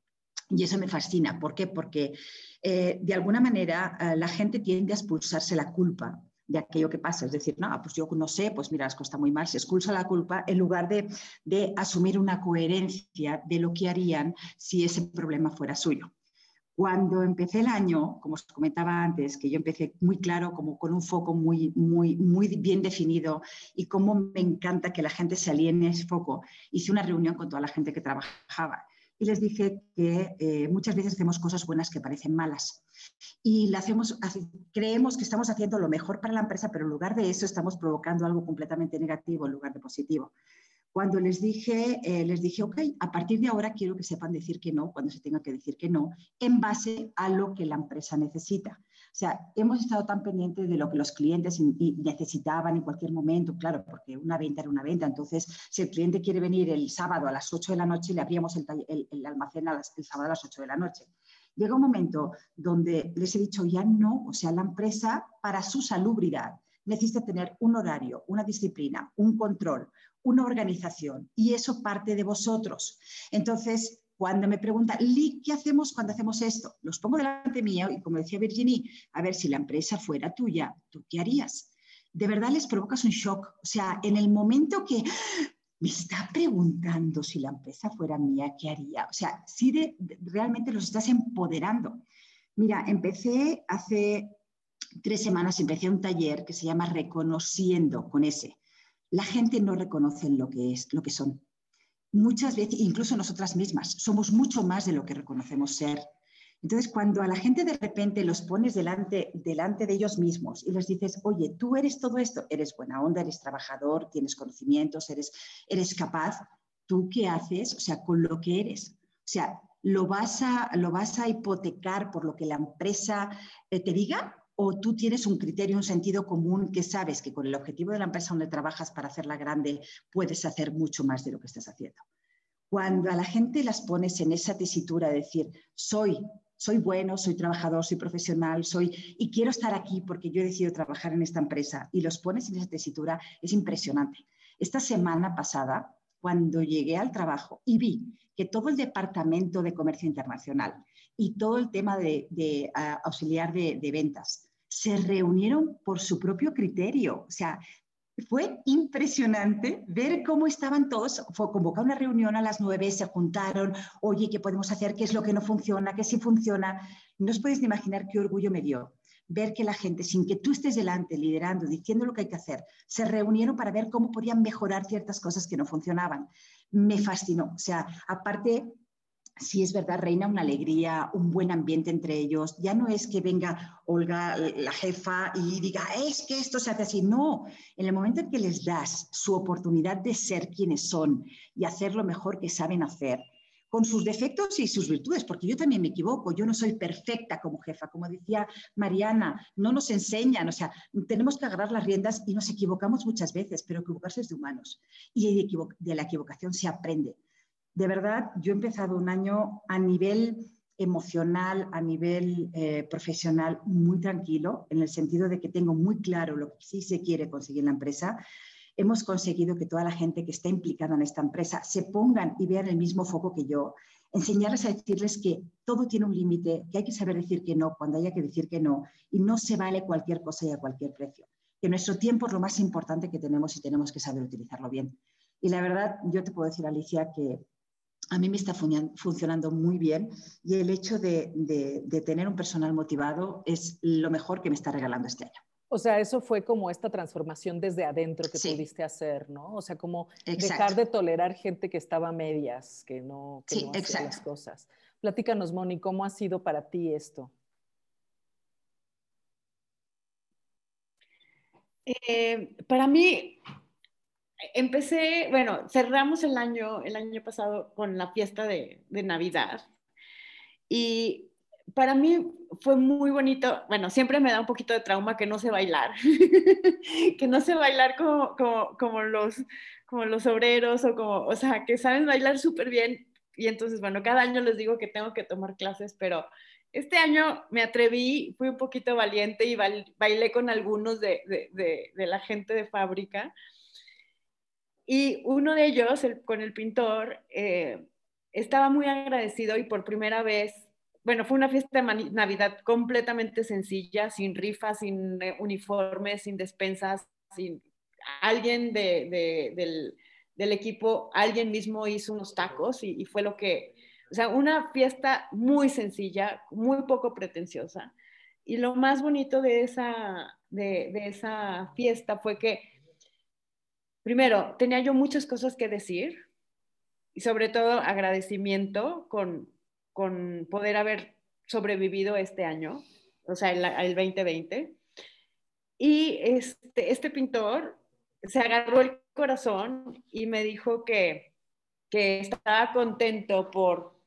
Y eso me fascina. ¿Por qué? Porque eh, de alguna manera eh, la gente tiende a expulsarse la culpa de aquello que pasa. Es decir, no, pues yo no sé, pues mira, las cosas muy mal, se expulsa la culpa en lugar de asumir una coherencia de lo que harían si ese problema fuera suyo. Cuando empecé el año, como os comentaba antes, que yo empecé muy claro, como con un foco muy, muy, muy bien definido y cómo me encanta que la gente se aliene ese foco, hice una reunión con toda la gente que trabajaba y les dije que eh, muchas veces hacemos cosas buenas que parecen malas y la hacemos, creemos que estamos haciendo lo mejor para la empresa, pero en lugar de eso estamos provocando algo completamente negativo en lugar de positivo. Cuando les dije, eh, les dije, ok, a partir de ahora quiero que sepan decir que no cuando se tenga que decir que no, en base a lo que la empresa necesita. O sea, hemos estado tan pendientes de lo que los clientes necesitaban en cualquier momento, claro, porque una venta era una venta. Entonces, si el cliente quiere venir el sábado a las 8 de la noche, le abríamos el, almacén el sábado a las 8 de la noche. Llega un momento donde les he dicho ya no, o sea, la empresa para su salubridad necesita tener un horario, una disciplina, un control, una organización y eso parte de vosotros. Entonces, cuando me preguntan, ¿qué hacemos cuando hacemos esto? Los pongo delante mío y como decía Virginie, a ver si la empresa fuera tuya, ¿tú qué harías? De verdad les provocas un shock. O sea, en el momento que me está preguntando si la empresa fuera mía, ¿qué haría? O sea, si realmente los estás empoderando. Mira, empecé hace tres semanas, empecé un taller que se llama Reconociendo con ese la gente no reconoce lo que es, lo que son. Muchas veces, incluso nosotras mismas, somos mucho más de lo que reconocemos ser. Entonces, cuando a la gente de repente los pones delante, delante de ellos mismos y les dices, oye, tú eres todo esto, eres buena onda, eres trabajador, tienes conocimientos, eres, eres capaz, ¿tú qué haces? O sea, con lo que eres. O sea, ¿lo vas a, lo vas a hipotecar por lo que la empresa eh, te diga? O tú tienes un criterio, un sentido común que sabes que con el objetivo de la empresa donde trabajas para hacerla grande puedes hacer mucho más de lo que estás haciendo. Cuando a la gente las pones en esa tesitura de decir, soy, soy bueno, soy trabajador, soy profesional, soy y quiero estar aquí porque yo he decidido trabajar en esta empresa y los pones en esa tesitura, es impresionante. Esta semana pasada, cuando llegué al trabajo y vi que todo el departamento de comercio internacional y todo el tema de, ah, auxiliar de, ventas. Se reunieron por su propio criterio. O sea, fue impresionante ver cómo estaban todos. Fue convocada una reunión a las nueve, se juntaron, oye, ¿qué podemos hacer? ¿Qué es lo que no funciona? ¿Qué sí funciona? No os podéis imaginar qué orgullo me dio ver que la gente, sin que tú estés delante, liderando, diciendo lo que hay que hacer, se reunieron para ver cómo podían mejorar ciertas cosas que no funcionaban. Me fascinó. O sea, aparte, sí es verdad, reina una alegría, un buen ambiente entre ellos. Ya no es que venga Olga, la jefa, y diga, es que esto se hace así. No, en el momento en que les das su oportunidad de ser quienes son y hacer lo mejor que saben hacer, con sus defectos y sus virtudes, porque yo también me equivoco, yo no soy perfecta como jefa, como decía Mariana, no nos enseñan, o sea, tenemos que agarrar las riendas y nos equivocamos muchas veces, pero equivocarse es de humanos y de la equivocación se aprende. De verdad, yo he empezado un año a nivel emocional, a nivel eh, profesional, muy tranquilo, en el sentido de que tengo muy claro lo que sí se quiere conseguir en la empresa hemos conseguido que toda la gente que está implicada en esta empresa se pongan y vean el mismo foco que yo, enseñarles a decirles que todo tiene un límite, que hay que saber decir que no cuando haya que decir que no y no se vale cualquier cosa y a cualquier precio. Que nuestro tiempo es lo más importante que tenemos y tenemos que saber utilizarlo bien. Y la verdad, yo te puedo decir, Alicia, que a mí me está funcionando muy bien y el hecho de, de tener un personal motivado es lo mejor que me está regalando este año. O sea, eso fue como esta transformación desde adentro que pudiste hacer, ¿no? O sea, como dejar de tolerar gente que estaba a medias, que no, que no hacía las cosas. Platícanos, Moni, ¿cómo ha sido para ti esto? Eh, para mí, empecé, bueno, cerramos el año, el año pasado con la fiesta de, de Navidad y para mí fue muy bonito. Bueno, siempre me da un poquito de trauma que no sé bailar, que no sé bailar como, como, como, los, como los obreros o como, o sea, que saben bailar súper bien. Y entonces, bueno, cada año les digo que tengo que tomar clases, pero este año me atreví, fui un poquito valiente y bailé con algunos de, de, de, la gente de fábrica. Y uno de ellos, el, con el pintor, eh, estaba muy agradecido y por primera vez bueno, fue una fiesta de Navidad completamente sencilla, sin rifas, sin eh, uniformes, sin despensas, sin alguien del, equipo, alguien mismo hizo unos tacos y, fue lo que, o sea, una fiesta muy sencilla, muy poco pretenciosa. Y lo más bonito de esa, de, de esa fiesta fue que, primero, tenía yo muchas cosas que decir y sobre todo agradecimiento con, con poder haber sobrevivido este año, o sea, el, 2020. Y este, este pintor se agarró el corazón y me dijo que, que estaba contento por,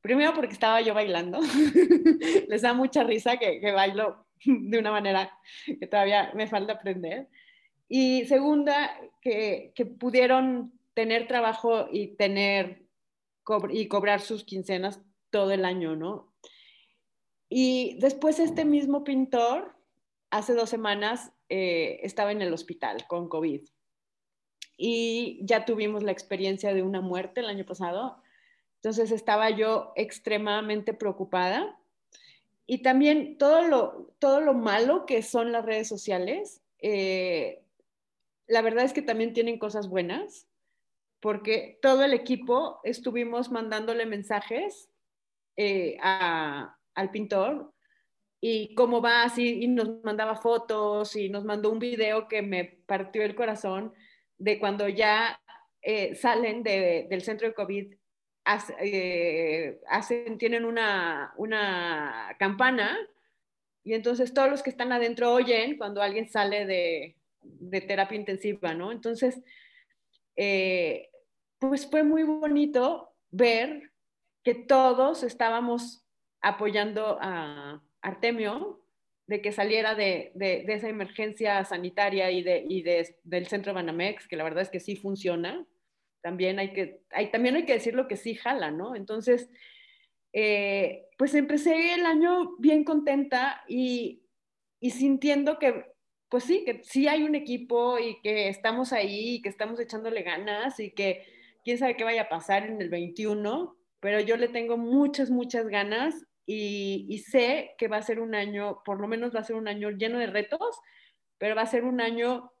primero porque estaba yo bailando, les da mucha risa que, que, bailo de una manera que todavía me falta aprender. Y segunda, que, que pudieron tener trabajo y tener y cobrar sus quincenas todo el año, ¿no? Y después este mismo pintor, hace dos semanas, eh, estaba en el hospital con COVID. Y ya tuvimos la experiencia de una muerte el año pasado. Entonces estaba yo extremadamente preocupada. Y también todo lo, todo lo malo que son las redes sociales, eh, la verdad es que también tienen cosas buenas porque todo el equipo estuvimos mandándole mensajes eh, al pintor y cómo va así, y nos mandaba fotos y nos mandó un video que me partió el corazón de cuando ya eh, salen del centro de COVID, eh, hacen, tienen una, una campana y entonces todos los que están adentro oyen cuando alguien sale de, de terapia intensiva, ¿no? Entonces, pues fue muy bonito ver que todos estábamos apoyando a Artemio de que saliera de, esa emergencia sanitaria y, de, del centro Banamex, que la verdad es que sí funciona. También hay que, hay, también hay que decirlo que sí jala, ¿no? Entonces, eh, pues empecé el año bien contenta y, y sintiendo que, pues sí, que sí hay un equipo y que estamos ahí y que estamos echándole ganas y que quién sabe qué vaya a pasar en el 21, pero yo le tengo muchas, muchas ganas y, sé que va a ser un año, por lo menos va a ser un año lleno de retos, pero va a ser un año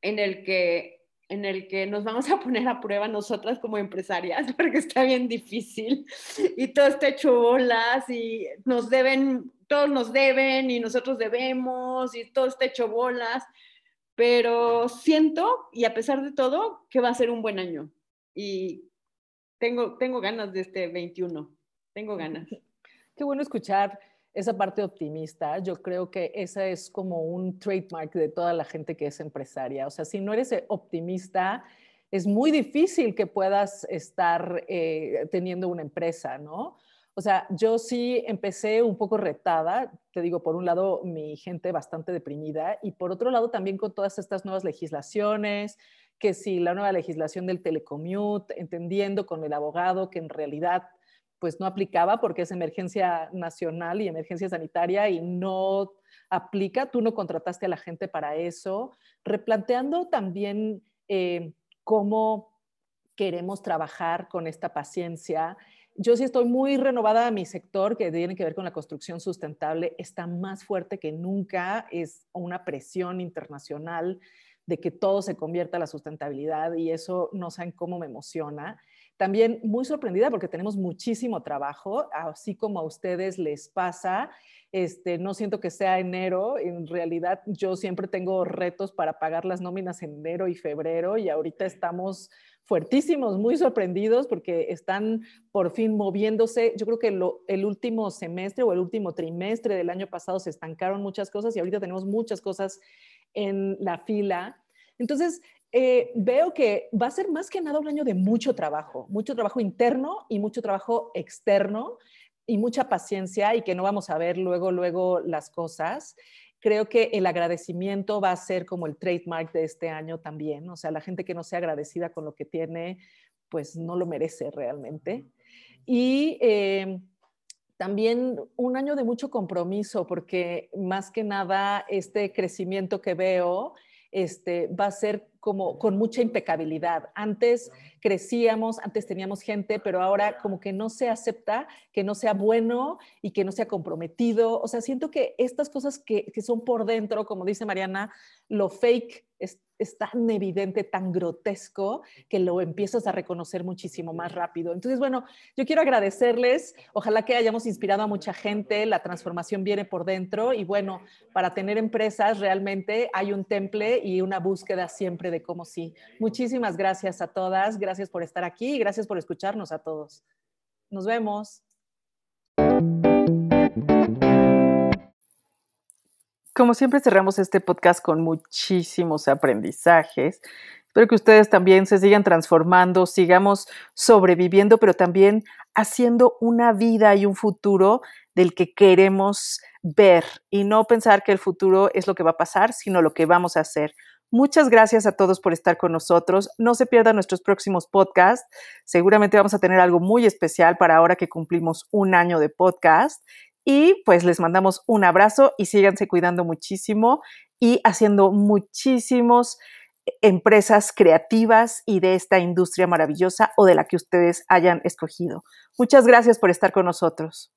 en el que en el que nos vamos a poner a prueba nosotras como empresarias, porque está bien difícil y todo está hecho bolas y nos deben, todos nos deben y nosotros debemos y todo está hecho bolas, pero siento, y a pesar de todo, que va a ser un buen año y tengo, tengo ganas de este 21, tengo ganas. Qué bueno escuchar esa parte optimista. Yo creo que esa es como un trademark de toda la gente que es empresaria. O sea, si no eres optimista, es muy difícil que puedas estar eh, teniendo una empresa, ¿no? O sea, yo sí empecé un poco retada, te digo, por un lado mi gente bastante deprimida y por otro lado también con todas estas nuevas legislaciones, que si la nueva legislación del telecommute, entendiendo con el abogado que en realidad pues no aplicaba porque es emergencia nacional y emergencia sanitaria y no aplica, tú no contrataste a la gente para eso, replanteando también eh, cómo queremos trabajar con esta paciencia. Yo sí estoy muy renovada a mi sector que tiene que ver con la construcción sustentable, está más fuerte que nunca, es una presión internacional de que todo se convierta a la sustentabilidad y eso no saben cómo me emociona. También muy sorprendida porque tenemos muchísimo trabajo, así como a ustedes les pasa. Este, no siento que sea enero, en realidad yo siempre tengo retos para pagar las nóminas en enero y febrero y ahorita estamos fuertísimos, muy sorprendidos porque están por fin moviéndose. Yo creo que el último semestre o el último trimestre del año pasado se estancaron muchas cosas y ahorita tenemos muchas cosas en la fila. Entonces, eh, veo que va a ser más que nada un año de mucho trabajo, mucho trabajo interno y mucho trabajo externo y mucha paciencia y que no vamos a ver luego, luego las cosas. Creo que el agradecimiento va a ser como el trademark de este año también. O sea, la gente que no sea agradecida con lo que tiene, pues no lo merece realmente. Y eh, también un año de mucho compromiso, porque más que nada este crecimiento que veo este, va a ser como con mucha impecabilidad. Antes crecíamos, antes teníamos gente, pero ahora como que no se acepta que no sea bueno y que no sea comprometido. O sea, siento que estas cosas que, que son por dentro, como dice Mariana, lo fake es, es, tan evidente, tan grotesco, que lo empiezas a reconocer muchísimo más rápido. Entonces, bueno, yo quiero agradecerles, ojalá que hayamos inspirado a mucha gente, la transformación viene por dentro y bueno, para tener empresas realmente hay un temple y una búsqueda siempre de cómo sí. Muchísimas gracias a todas, gracias por estar aquí y gracias por escucharnos a todos. Nos vemos. Como siempre cerramos este podcast con muchísimos aprendizajes. Espero que ustedes también se sigan transformando, sigamos sobreviviendo, pero también haciendo una vida y un futuro del que queremos ver y no pensar que el futuro es lo que va a pasar, sino lo que vamos a hacer. Muchas gracias a todos por estar con nosotros. No se pierdan nuestros próximos podcasts. Seguramente vamos a tener algo muy especial para ahora que cumplimos un año de podcast. Y pues les mandamos un abrazo y síganse cuidando muchísimo y haciendo muchísimos empresas creativas y de esta industria maravillosa o de la que ustedes hayan escogido. Muchas gracias por estar con nosotros.